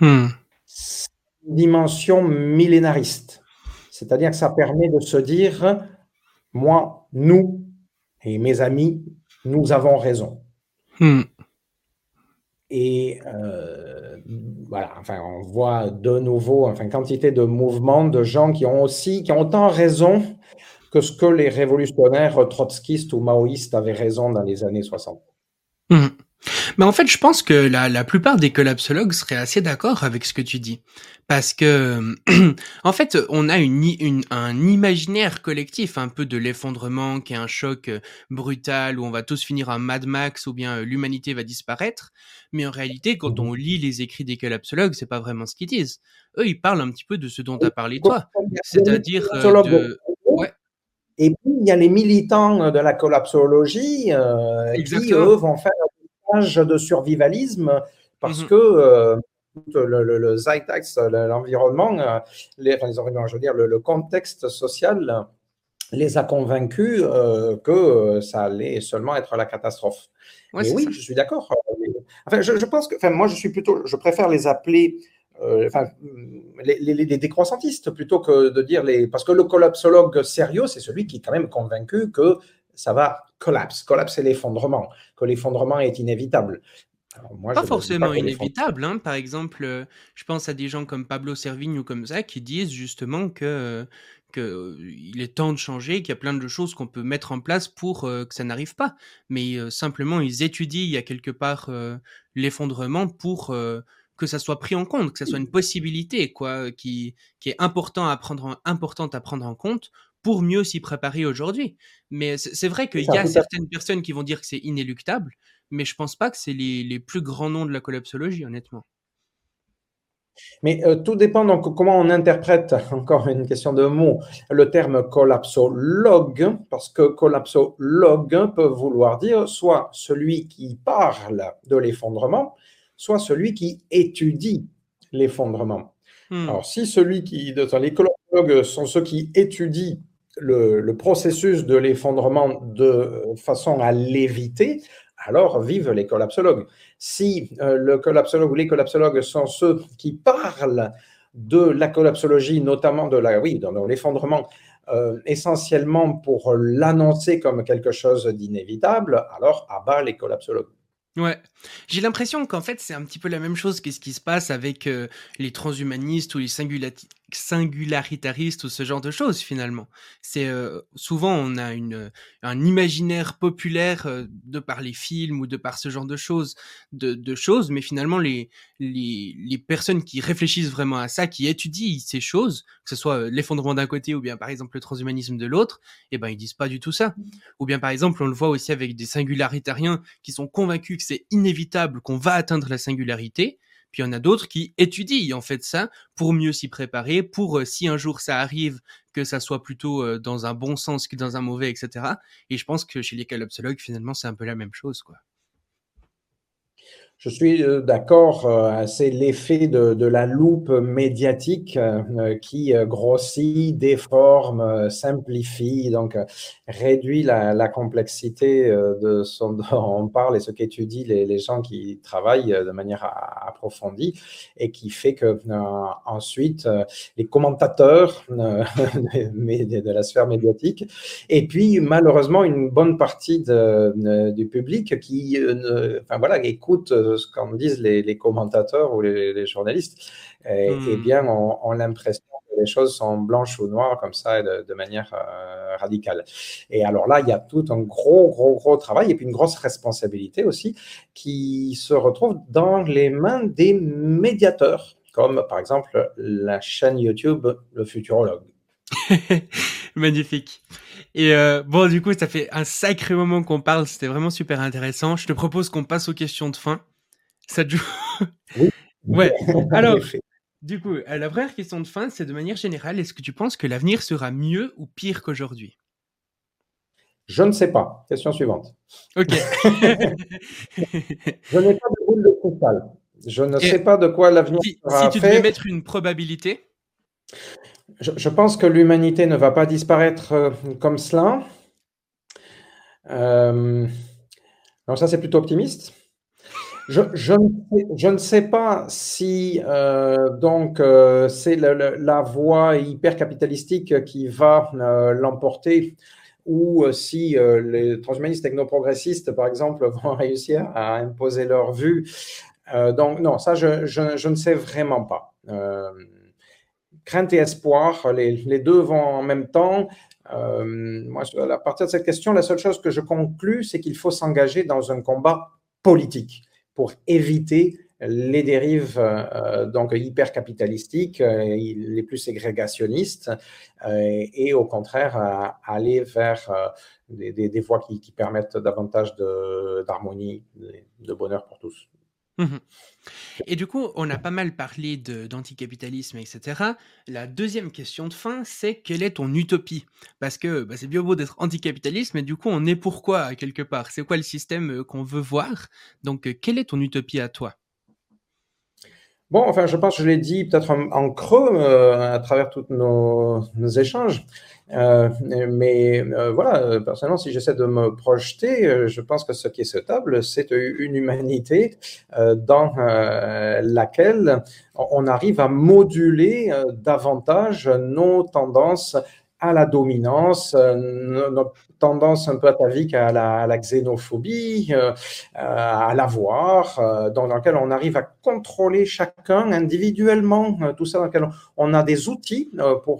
Hmm. C'est une dimension millénariste. C'est-à-dire que ça permet de se dire, moi, nous, et mes amis, nous avons raison. Hmm. Et euh, voilà, enfin, on voit de nouveau enfin, quantité de mouvements de gens qui ont aussi, qui ont autant raison que ce que les révolutionnaires trotskistes ou maoïstes avaient raison dans les années 60. Mais en fait, je pense que la, la plupart des collapsologues seraient assez d'accord avec ce que tu dis. Parce que, en fait, on a une, une, un imaginaire collectif, un peu de l'effondrement, qui est un choc euh, brutal, où on va tous finir en Mad Max, ou bien euh, l'humanité va disparaître. Mais en réalité, quand on lit les écrits des collapsologues, c'est pas vraiment ce qu'ils disent. Eux, ils parlent un petit peu de ce dont tu as parlé toi. C'est-à-dire euh, de... Et puis, il y a les militants de la collapsologie qui, eux, vont faire de survivalisme parce mhm. que euh, le, le, l'environnement, euh, les, enfin, les je veux dire, le, contexte social les a convaincus euh, que ça allait seulement être la catastrophe. oui, je suis d'accord. Enfin, je, pense que, enfin, moi, je suis plutôt, je préfère les appeler enfin, les, les, décroissantistes plutôt que de dire les. Parce que le collapsologue sérieux, c'est celui qui est quand même convaincu que ça va collapse. Collapse, c'est l'effondrement, que l'effondrement est inévitable. pas forcément inévitable. Hein. Par exemple, euh, je pense à des gens comme Pablo Servigne ou comme ça qui disent justement que qu'il euh, est temps de changer, qu'il y a plein de choses qu'on peut mettre en place pour euh, que ça n'arrive pas. Mais simplement, ils étudient, il y a quelque part l'effondrement pour que ça soit pris en compte, que ça soit une possibilité, quoi, qui, qui est important à prendre importante à prendre en compte pour mieux s'y préparer aujourd'hui. Mais c'est vrai qu'il y a certaines personnes qui vont dire que c'est inéluctable, mais je pense pas que c'est les, plus grands noms de la collapsologie, honnêtement. Mais euh, tout dépend donc comment on interprète, encore une question de mots, le terme collapsologue, parce que collapsologue peut vouloir dire soit celui qui parle de l'effondrement, soit celui qui étudie l'effondrement. Hmm. Alors, si celui qui, les collapsologues sont ceux qui étudient le, processus de l'effondrement de façon à l'éviter, alors vive les collapsologues. Si euh, le collapsologue ou les collapsologues sont ceux qui parlent de la collapsologie, notamment de la, oui, dans l'effondrement, euh, essentiellement pour l'annoncer comme quelque chose d'inévitable, alors à bas les collapsologues. Ouais, j'ai l'impression qu'en fait c'est un petit peu la même chose que ce qui se passe avec euh, les transhumanistes ou les singularitaristes ou ce genre de choses finalement. C'est euh, souvent on a une un imaginaire populaire euh, de par les films ou de par ce genre de choses, de, de choses, mais finalement les, les les personnes qui réfléchissent vraiment à ça, qui étudient ces choses, que ce soit l'effondrement d'un côté ou bien par exemple le transhumanisme de l'autre, eh ben ils disent pas du tout ça. Mmh. Ou bien par exemple on le voit aussi avec des singularitariens qui sont convaincus que c'est inévitable qu'on va atteindre la singularité. Puis il y en a d'autres qui étudient en fait ça pour mieux s'y préparer, pour euh, si un jour ça arrive, que ça soit plutôt euh, dans un bon sens que dans un mauvais, etc. Et je pense que chez les calopsologues, finalement, c'est un peu la même chose, quoi. Je suis euh, d'accord, euh, c'est l'effet de, la loupe médiatique euh, qui grossit, déforme, simplifie, donc réduit la, complexité de ce dont on parle et ce qu'étudient les, gens qui travaillent de manière approfondie et qui fait que ensuite les commentateurs de, la sphère médiatique et puis malheureusement une bonne partie du public qui enfin, voilà, écoute ce qu'en disent les, commentateurs ou les, journalistes, et, hmm. bien, on, a l'impression que les choses sont blanches ou noires comme ça, de, manière euh, radicale. Et alors là, il y a tout un gros, gros, gros travail et puis une grosse responsabilité aussi qui se retrouve dans les mains des médiateurs, comme par exemple la chaîne YouTube Le Futurologue. Magnifique. Et euh, bon, du coup, ça fait un sacré moment qu'on parle. C'était vraiment super intéressant. Je te propose qu'on passe aux questions de fin. Ça te joue? Oui. ouais. Alors, du coup, euh, la première question de fin, c'est de manière générale, est-ce que tu penses que l'avenir sera mieux ou pire qu'aujourd'hui? Je ne sais pas. Question suivante. Ok. je n'ai pas de boule de cristal. Je ne sais pas de quoi l'avenir sera Si tu devais mettre une probabilité? Je, pense que l'humanité ne va pas disparaître euh, comme cela. Euh, donc ça, c'est plutôt optimiste. Je, ne sais, pas si euh, donc c'est la, voie hyper capitalistique qui va l'emporter ou si les transhumanistes technoprogressistes, par exemple, vont réussir à imposer leur vue. donc non, ça, je, ne sais vraiment pas crainte et espoir, les, deux vont en même temps. Euh, moi, à partir de cette question, la seule chose que je conclus, c'est qu'il faut s'engager dans un combat politique pour éviter les dérives euh, donc hyper capitalistiques, euh, les plus ségrégationnistes, et au contraire aller vers des, voies qui permettent davantage d'harmonie, de bonheur pour tous. Mmh et du coup, on a pas mal parlé d'anticapitalisme, etc. La deuxième question de fin, c'est quelle est ton utopie? Parce que bah, c'est bien beau d'être anticapitaliste, mais du coup, on est pourquoi quelque part? C'est quoi le système euh, qu'on veut voir? Donc, euh, quelle est ton utopie à toi? Bon, enfin, je pense que je l'ai dit peut-être en, creux euh, à travers tous nos, échanges. Euh, mais euh, voilà, personnellement, si j'essaie de me projeter, je pense que ce qui est souhaitable, c'est une humanité dans laquelle on arrive à moduler davantage nos tendances à la dominance, notre tendance un peu atavique à la, à la xénophobie, euh, à l'avoir, euh, dans, lequel on arrive à contrôler chacun individuellement, euh, tout ça dans lequel on a des outils pour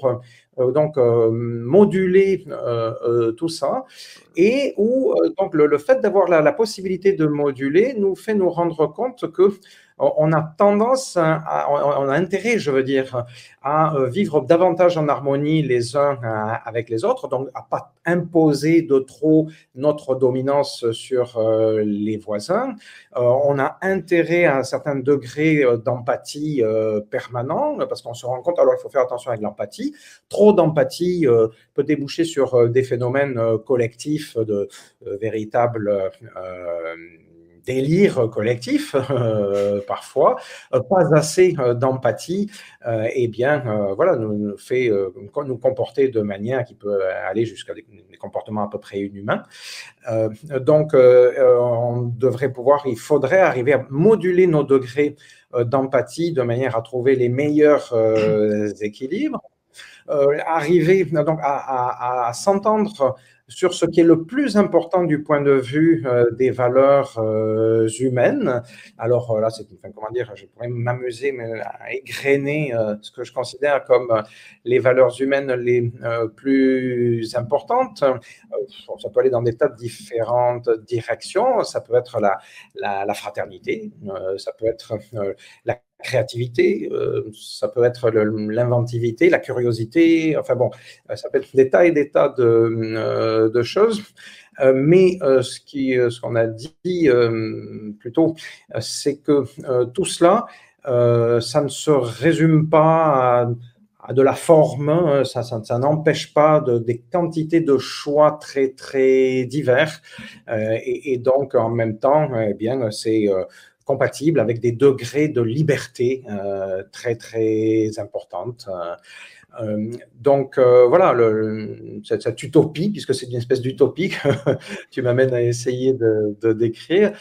donc moduler tout ça, et où donc le, fait d'avoir la, la, possibilité de moduler nous fait nous rendre compte que on a tendance, on a intérêt, je veux dire, à euh, vivre davantage en harmonie les uns euh, avec les autres, donc à pas imposer de trop notre dominance sur euh, les voisins. On a intérêt à un certain degré d'empathie permanent, parce qu'on se rend compte, alors il faut faire attention avec l'empathie. Trop d'empathie peut déboucher sur des phénomènes collectifs de véritables délire collectif euh, parfois, euh, pas assez euh, d'empathie, et bien voilà nous, fait nous comporter de manière qui peut aller jusqu'à des, comportements à peu près inhumains. donc on devrait pouvoir, il faudrait arriver à moduler nos degrés d'empathie de manière à trouver les meilleurs équilibres. arriver donc à, à s'entendre sur ce qui est le plus important du point de vue euh, des valeurs euh, humaines. Alors euh, là, c'est enfin, comment dire, je pourrais m'amuser à égrener ce que je considère comme les valeurs humaines les plus importantes. ça peut aller dans des tas de différentes directions. Ça peut être la, la, la fraternité, ça peut être la créativité, euh, ça peut être l'inventivité, la curiosité, enfin bon, euh, ça peut être des tas et des tas de, euh, choses. mais ce qui, ce qu'on a dit plutôt, c'est que tout cela, ça ne se résume pas à, de la forme, hein, ça, n'empêche pas de, des quantités de choix très très divers, et, et, donc en même temps, eh bien, c'est compatibles avec des degrés de liberté très très importantes. Euh, donc euh, voilà, le, cette, utopie, puisque c'est une espèce d'utopie que tu m'amènes à essayer de, décrire,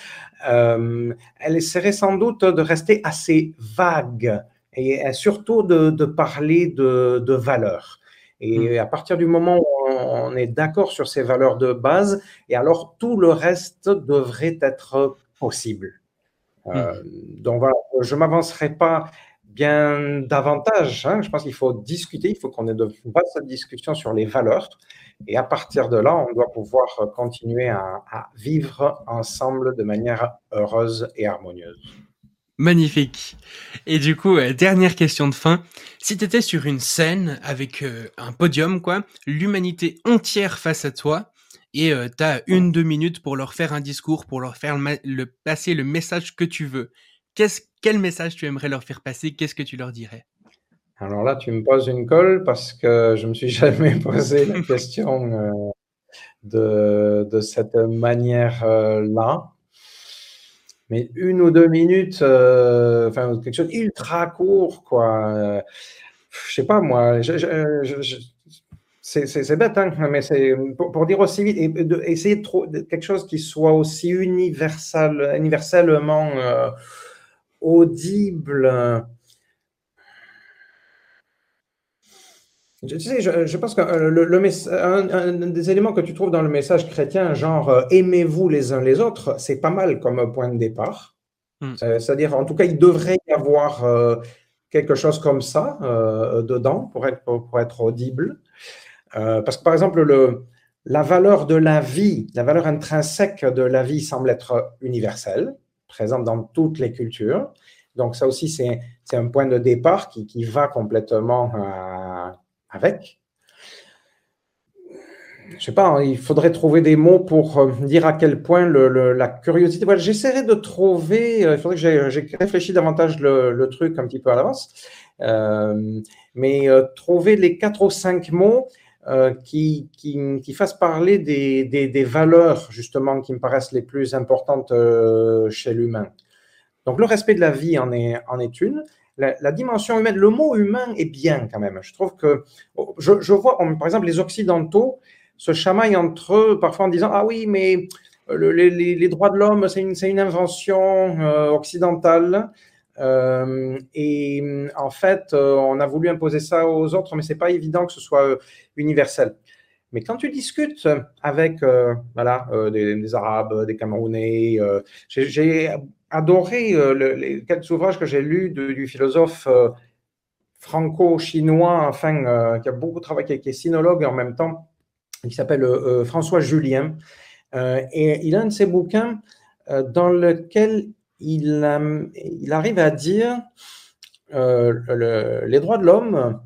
euh, elle essaierait sans doute de rester assez vague et surtout de, parler de, de valeurs. Et hmm. à partir du moment où on est d'accord sur ces valeurs de base, et alors tout le reste devrait être possible. Hmm. donc voilà, je ne m'avancerai pas bien davantage. Hein. Je pense qu'il faut discuter, il faut qu'on ait de vastes discussions sur les valeurs. Et à partir de là, on doit pouvoir continuer à, vivre ensemble de manière heureuse et harmonieuse. Magnifique. Et du coup, euh, dernière question de fin. Si tu étais sur une scène avec euh, un podium, quoi, l'humanité entière face à toi, et euh, tu as une, deux minutes pour leur faire un discours, pour leur faire le, passer le message que tu veux, quel message tu aimerais leur faire passer? Qu'est-ce que tu leur dirais? Alors là, tu me poses une colle parce que je me suis jamais posé la question euh, de, cette manière-là. Mais une ou deux minutes, euh, enfin quelque chose ultra court, quoi. je sais pas moi. C'est bête, hein, mais c'est pour, dire aussi vite, et essayer de trouver quelque chose qui soit aussi universel, universellement euh, audible. Tu sais, je, pense que euh, le, un, des éléments que tu trouves dans le message chrétien, genre euh, aimez-vous les uns les autres, c'est pas mal comme point de départ. Hmm. C'est-à-dire, en tout cas, il devrait y avoir euh, quelque chose comme ça dedans pour être, pour, être audible. Parce que, par exemple, le, la valeur de la vie, la valeur intrinsèque de la vie semble être universelle présente dans toutes les cultures. Donc ça aussi, c'est un point de départ qui, va complètement euh, avec. Je sais pas, hein, il faudrait trouver des mots pour euh, dire à quel point la curiosité. Voilà, J'essaierai de trouver, euh, il faudrait que j'ai réfléchi davantage le, truc un petit peu à l'avance, mais trouver les quatre ou cinq mots qui, qui, qui, fassent parler des, des, des, valeurs justement qui me paraissent les plus importantes chez l'humain. Donc le respect de la vie en est, en est une. La, dimension humaine, le mot humain est bien quand même. Je trouve que, je, vois, par exemple, les Occidentaux se chamaillent entre eux parfois en disant Ah oui, mais euh, les, droits de l'homme, c'est une, une, invention euh, occidentale. Euh, et en fait, on a voulu imposer ça aux autres, mais c'est pas évident que ce soit universel. Mais quand tu discutes avec voilà, des, Arabes, des Camerounais, j'ai adoré euh, les quelques ouvrages que j'ai lus du philosophe euh, franco-chinois, enfin, euh, qui a beaucoup travaillé, qui est sinologue en même temps, qui s'appelle François Julien. et il a un de ses bouquins dans lequel il, arrive à dire les droits de l'homme,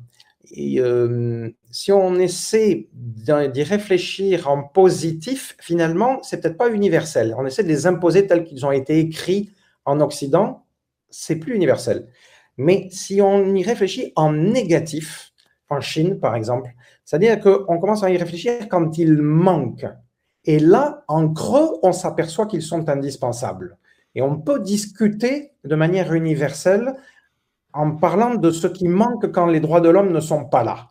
si on essaie d'y réfléchir en positif, finalement, c'est peut-être pas universel. On essaie de les imposer tels qu'ils ont été écrits en Occident, c'est plus universel. Mais si on y réfléchit en négatif, en Chine par exemple, c'est-à-dire qu'on commence à y réfléchir quand il manque. Et là, en creux, on s'aperçoit qu'ils sont indispensables. Et on peut discuter de manière universelle en parlant de ce qui manque quand les droits de l'homme ne sont pas là.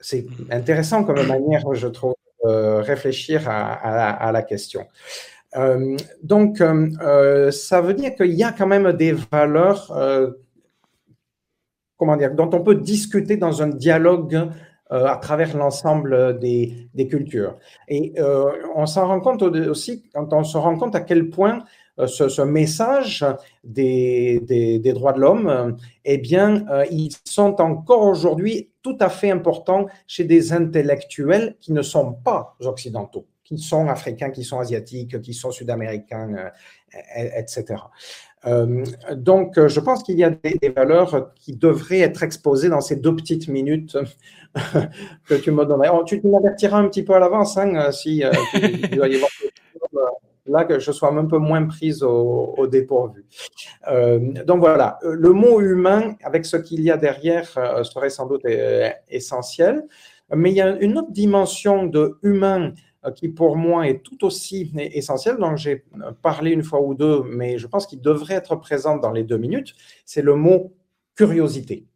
C'est intéressant comme manière, je trouve, de réfléchir à la question. Euh, donc, euh, euh, ça veut dire qu'il y a quand même des valeurs, comment dire, dont on peut discuter dans un dialogue à travers l'ensemble des, des, cultures. Et on s'en rend compte aussi quand on se rend compte à quel point ce, ce, message des, droits de l'homme, eh bien, ils sont encore aujourd'hui tout à fait importants chez des intellectuels qui ne sont pas occidentaux qui sont africains, qui sont asiatiques, qui sont sud-américains, euh, etc. Euh, donc, euh, je pense qu'il y a des, valeurs qui devraient être exposées dans ces deux petites minutes que tu me donnerais. Oh, tu m'avertiras un petit peu à l'avance hein, si il doit y avoir là que je sois un peu moins prise au, dépourvu. donc voilà, le mot humain, avec ce qu'il y a derrière, serait sans doute essentiel. Mais il y a une autre dimension de humain qui pour moi est tout aussi essentiel, dont j'ai parlé une fois ou deux, mais je pense qu'il devrait être présent dans les deux minutes, c'est le mot curiosité.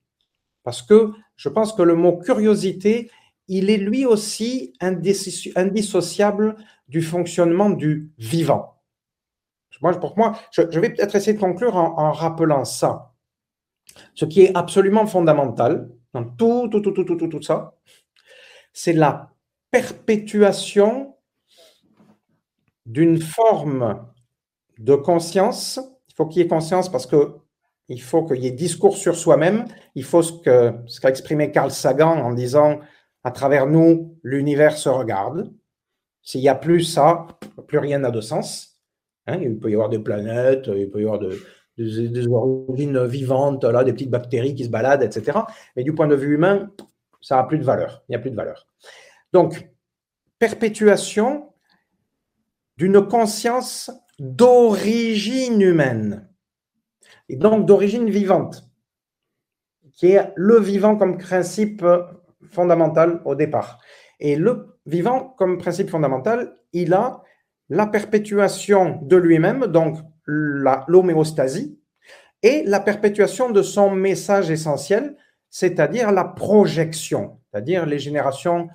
Parce que je pense que le mot curiosité, il est lui aussi indissociable du fonctionnement du vivant. Moi, pour moi, je, vais peut-être essayer de conclure en, rappelant ça. Ce qui est absolument fondamental dans tout, tout, tout, tout, tout, tout, tout ça, c'est la perpétuation d'une forme de conscience. Il faut qu'il y ait conscience parce que il faut qu'il y ait discours sur soi-même. Il faut ce qu'a ce exprimé Carl Sagan en disant à travers nous, l'univers se regarde. S'il n'y a plus ça, plus rien n'a de sens. Hein, il peut y avoir des planètes, il peut y avoir des, origines vivantes, là, des petites bactéries qui se baladent, etc. Mais du point de vue humain, ça n'a plus de valeur. Il n'y a plus de valeur. Donc, perpétuation d'une conscience d'origine humaine et donc d'origine vivante, qui est le vivant comme principe fondamental au départ. Et le vivant comme principe fondamental, il a la perpétuation de lui-même, donc l'homéostasie, et la perpétuation de son message essentiel, c'est-à-dire la projection, c'est-à-dire les générations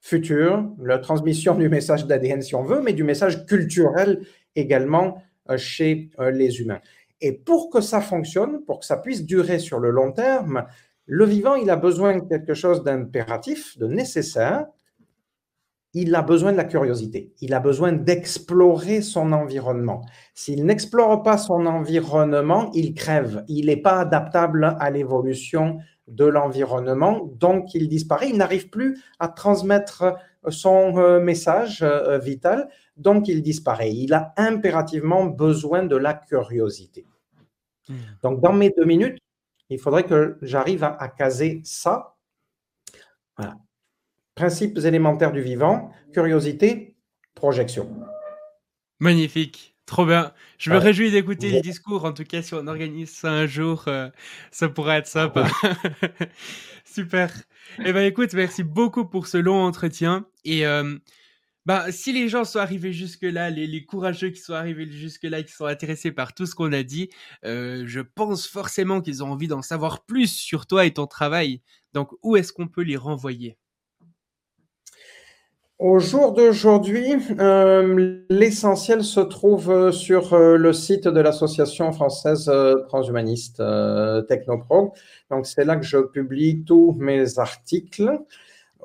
futures, la transmission du message d'ADN si on veut, mais du message culturel également euh, chez euh, les humains. Et pour que ça fonctionne, pour que ça puisse durer sur le long terme, le vivant, il a besoin de quelque chose d'impératif, de nécessaire. Il a besoin de la curiosité. Il a besoin d'explorer son environnement. S'il n'explore pas son environnement, il crève. Il n'est pas adaptable à l'évolution de l'environnement, donc il disparaît. Il n'arrive plus à transmettre son euh, message euh, vital, donc il disparaît. Il a impérativement besoin de la curiosité. Hmm. Donc dans mes deux minutes, il faudrait que j'arrive à, caser ça. Voilà. Principes élémentaires du vivant, curiosité, projection. Magnifique. Trop bien. Je me réjouis d'écouter le discours. En tout cas, si on organise ça un jour, euh, ça pourrait être sympa. Super. Eh ben, écoute, merci beaucoup pour ce long entretien. Et euh, bah, si les gens sont arrivés jusque-là, les, courageux qui sont arrivés jusque-là, qui sont intéressés par tout ce qu'on a dit, euh, je pense forcément qu'ils ont envie d'en savoir plus sur toi et ton travail. Donc, où est-ce qu'on peut les renvoyer? Au jour d'aujourd'hui, euh, l'essentiel se trouve sur euh, le site de l'association française transhumaniste Technoprog. Donc c'est là que je publie tous mes articles.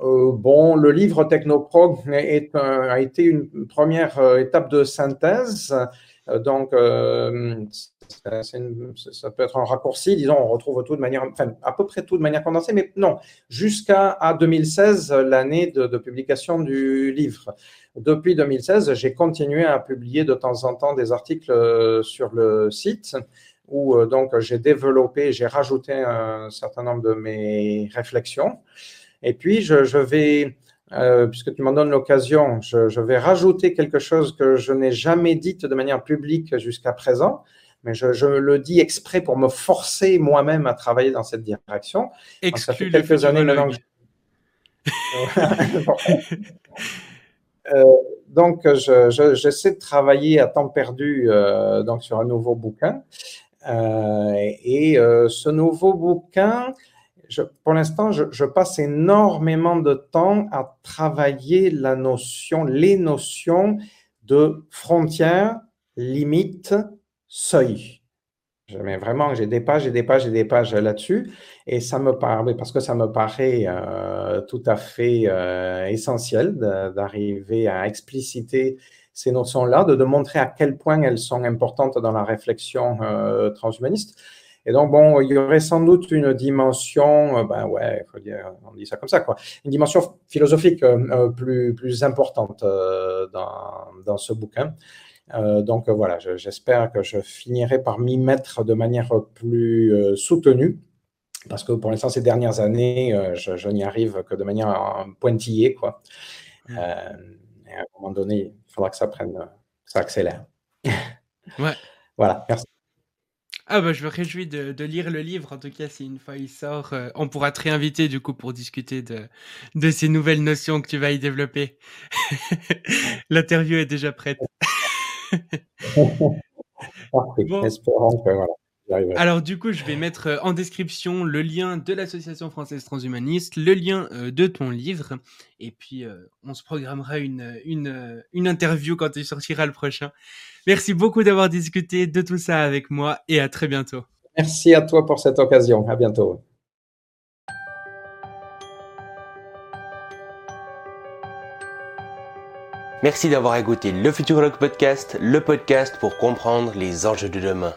Euh, bon, le livre Technoprog a été une première euh, étape de synthèse. Euh, donc, ça peut être un raccourci, disons, on retrouve tout de manière, enfin, à peu près tout de manière condensée, mais non, jusqu'à 2016, l'année de, de, publication du livre. Depuis 2016, j'ai continué à publier de temps en temps des articles sur le site où donc j'ai développé, j'ai rajouté un certain nombre de mes réflexions. Et puis, je, vais, euh, puisque tu m'en donnes l'occasion, je, vais rajouter quelque chose que je n'ai jamais dit de manière publique jusqu'à présent, mais je, le dis exprès pour me forcer moi-même à travailler dans cette direction. ça fait quelques années maintenant euh, donc, j'essaie de travailler à temps perdu euh, donc sur un nouveau bouquin. et ce nouveau bouquin, pour l'instant, je, passe énormément de temps à travailler la notion, les notions de frontières, limites, seuil. Mais vraiment, j'ai des pages et des pages et des pages là-dessus. Et ça me paraît, parce que ça me paraît euh, tout à fait euh, essentiel d'arriver à expliciter ces notions-là, de, montrer à quel point elles sont importantes dans la réflexion euh, transhumaniste. Et donc, bon, il y aurait sans doute une dimension, euh, ben ouais, faut dire, on dit ça comme ça, quoi, une dimension philosophique euh, euh, plus, plus importante dans, dans, ce bouquin. donc voilà, j'espère que je finirai par m'y mettre de manière plus soutenue, parce que pour l'instant, ces dernières années, je, n'y arrive que de manière pointillée, quoi. et à un moment donné, il faudra que ça prenne, ça accélère. Ouais. voilà, merci. Ah bah je me réjouis de, de, lire le livre. En tout cas, si une fois il sort, euh, on pourra te réinviter du coup pour discuter de, de ces nouvelles notions que tu vas y développer. L'interview est déjà prête. bon. Espérons que voilà. Alors du coup, je vais mettre euh, en description le lien de l'association française transhumaniste, le lien euh, de ton livre, et puis euh, on se programmera une, une, une interview quand il sortira le prochain. Merci beaucoup d'avoir discuté de tout ça avec moi et à très bientôt. Merci à toi pour cette occasion. À bientôt. Merci d'avoir écouté le Futurologue Podcast, le podcast pour comprendre les enjeux de demain.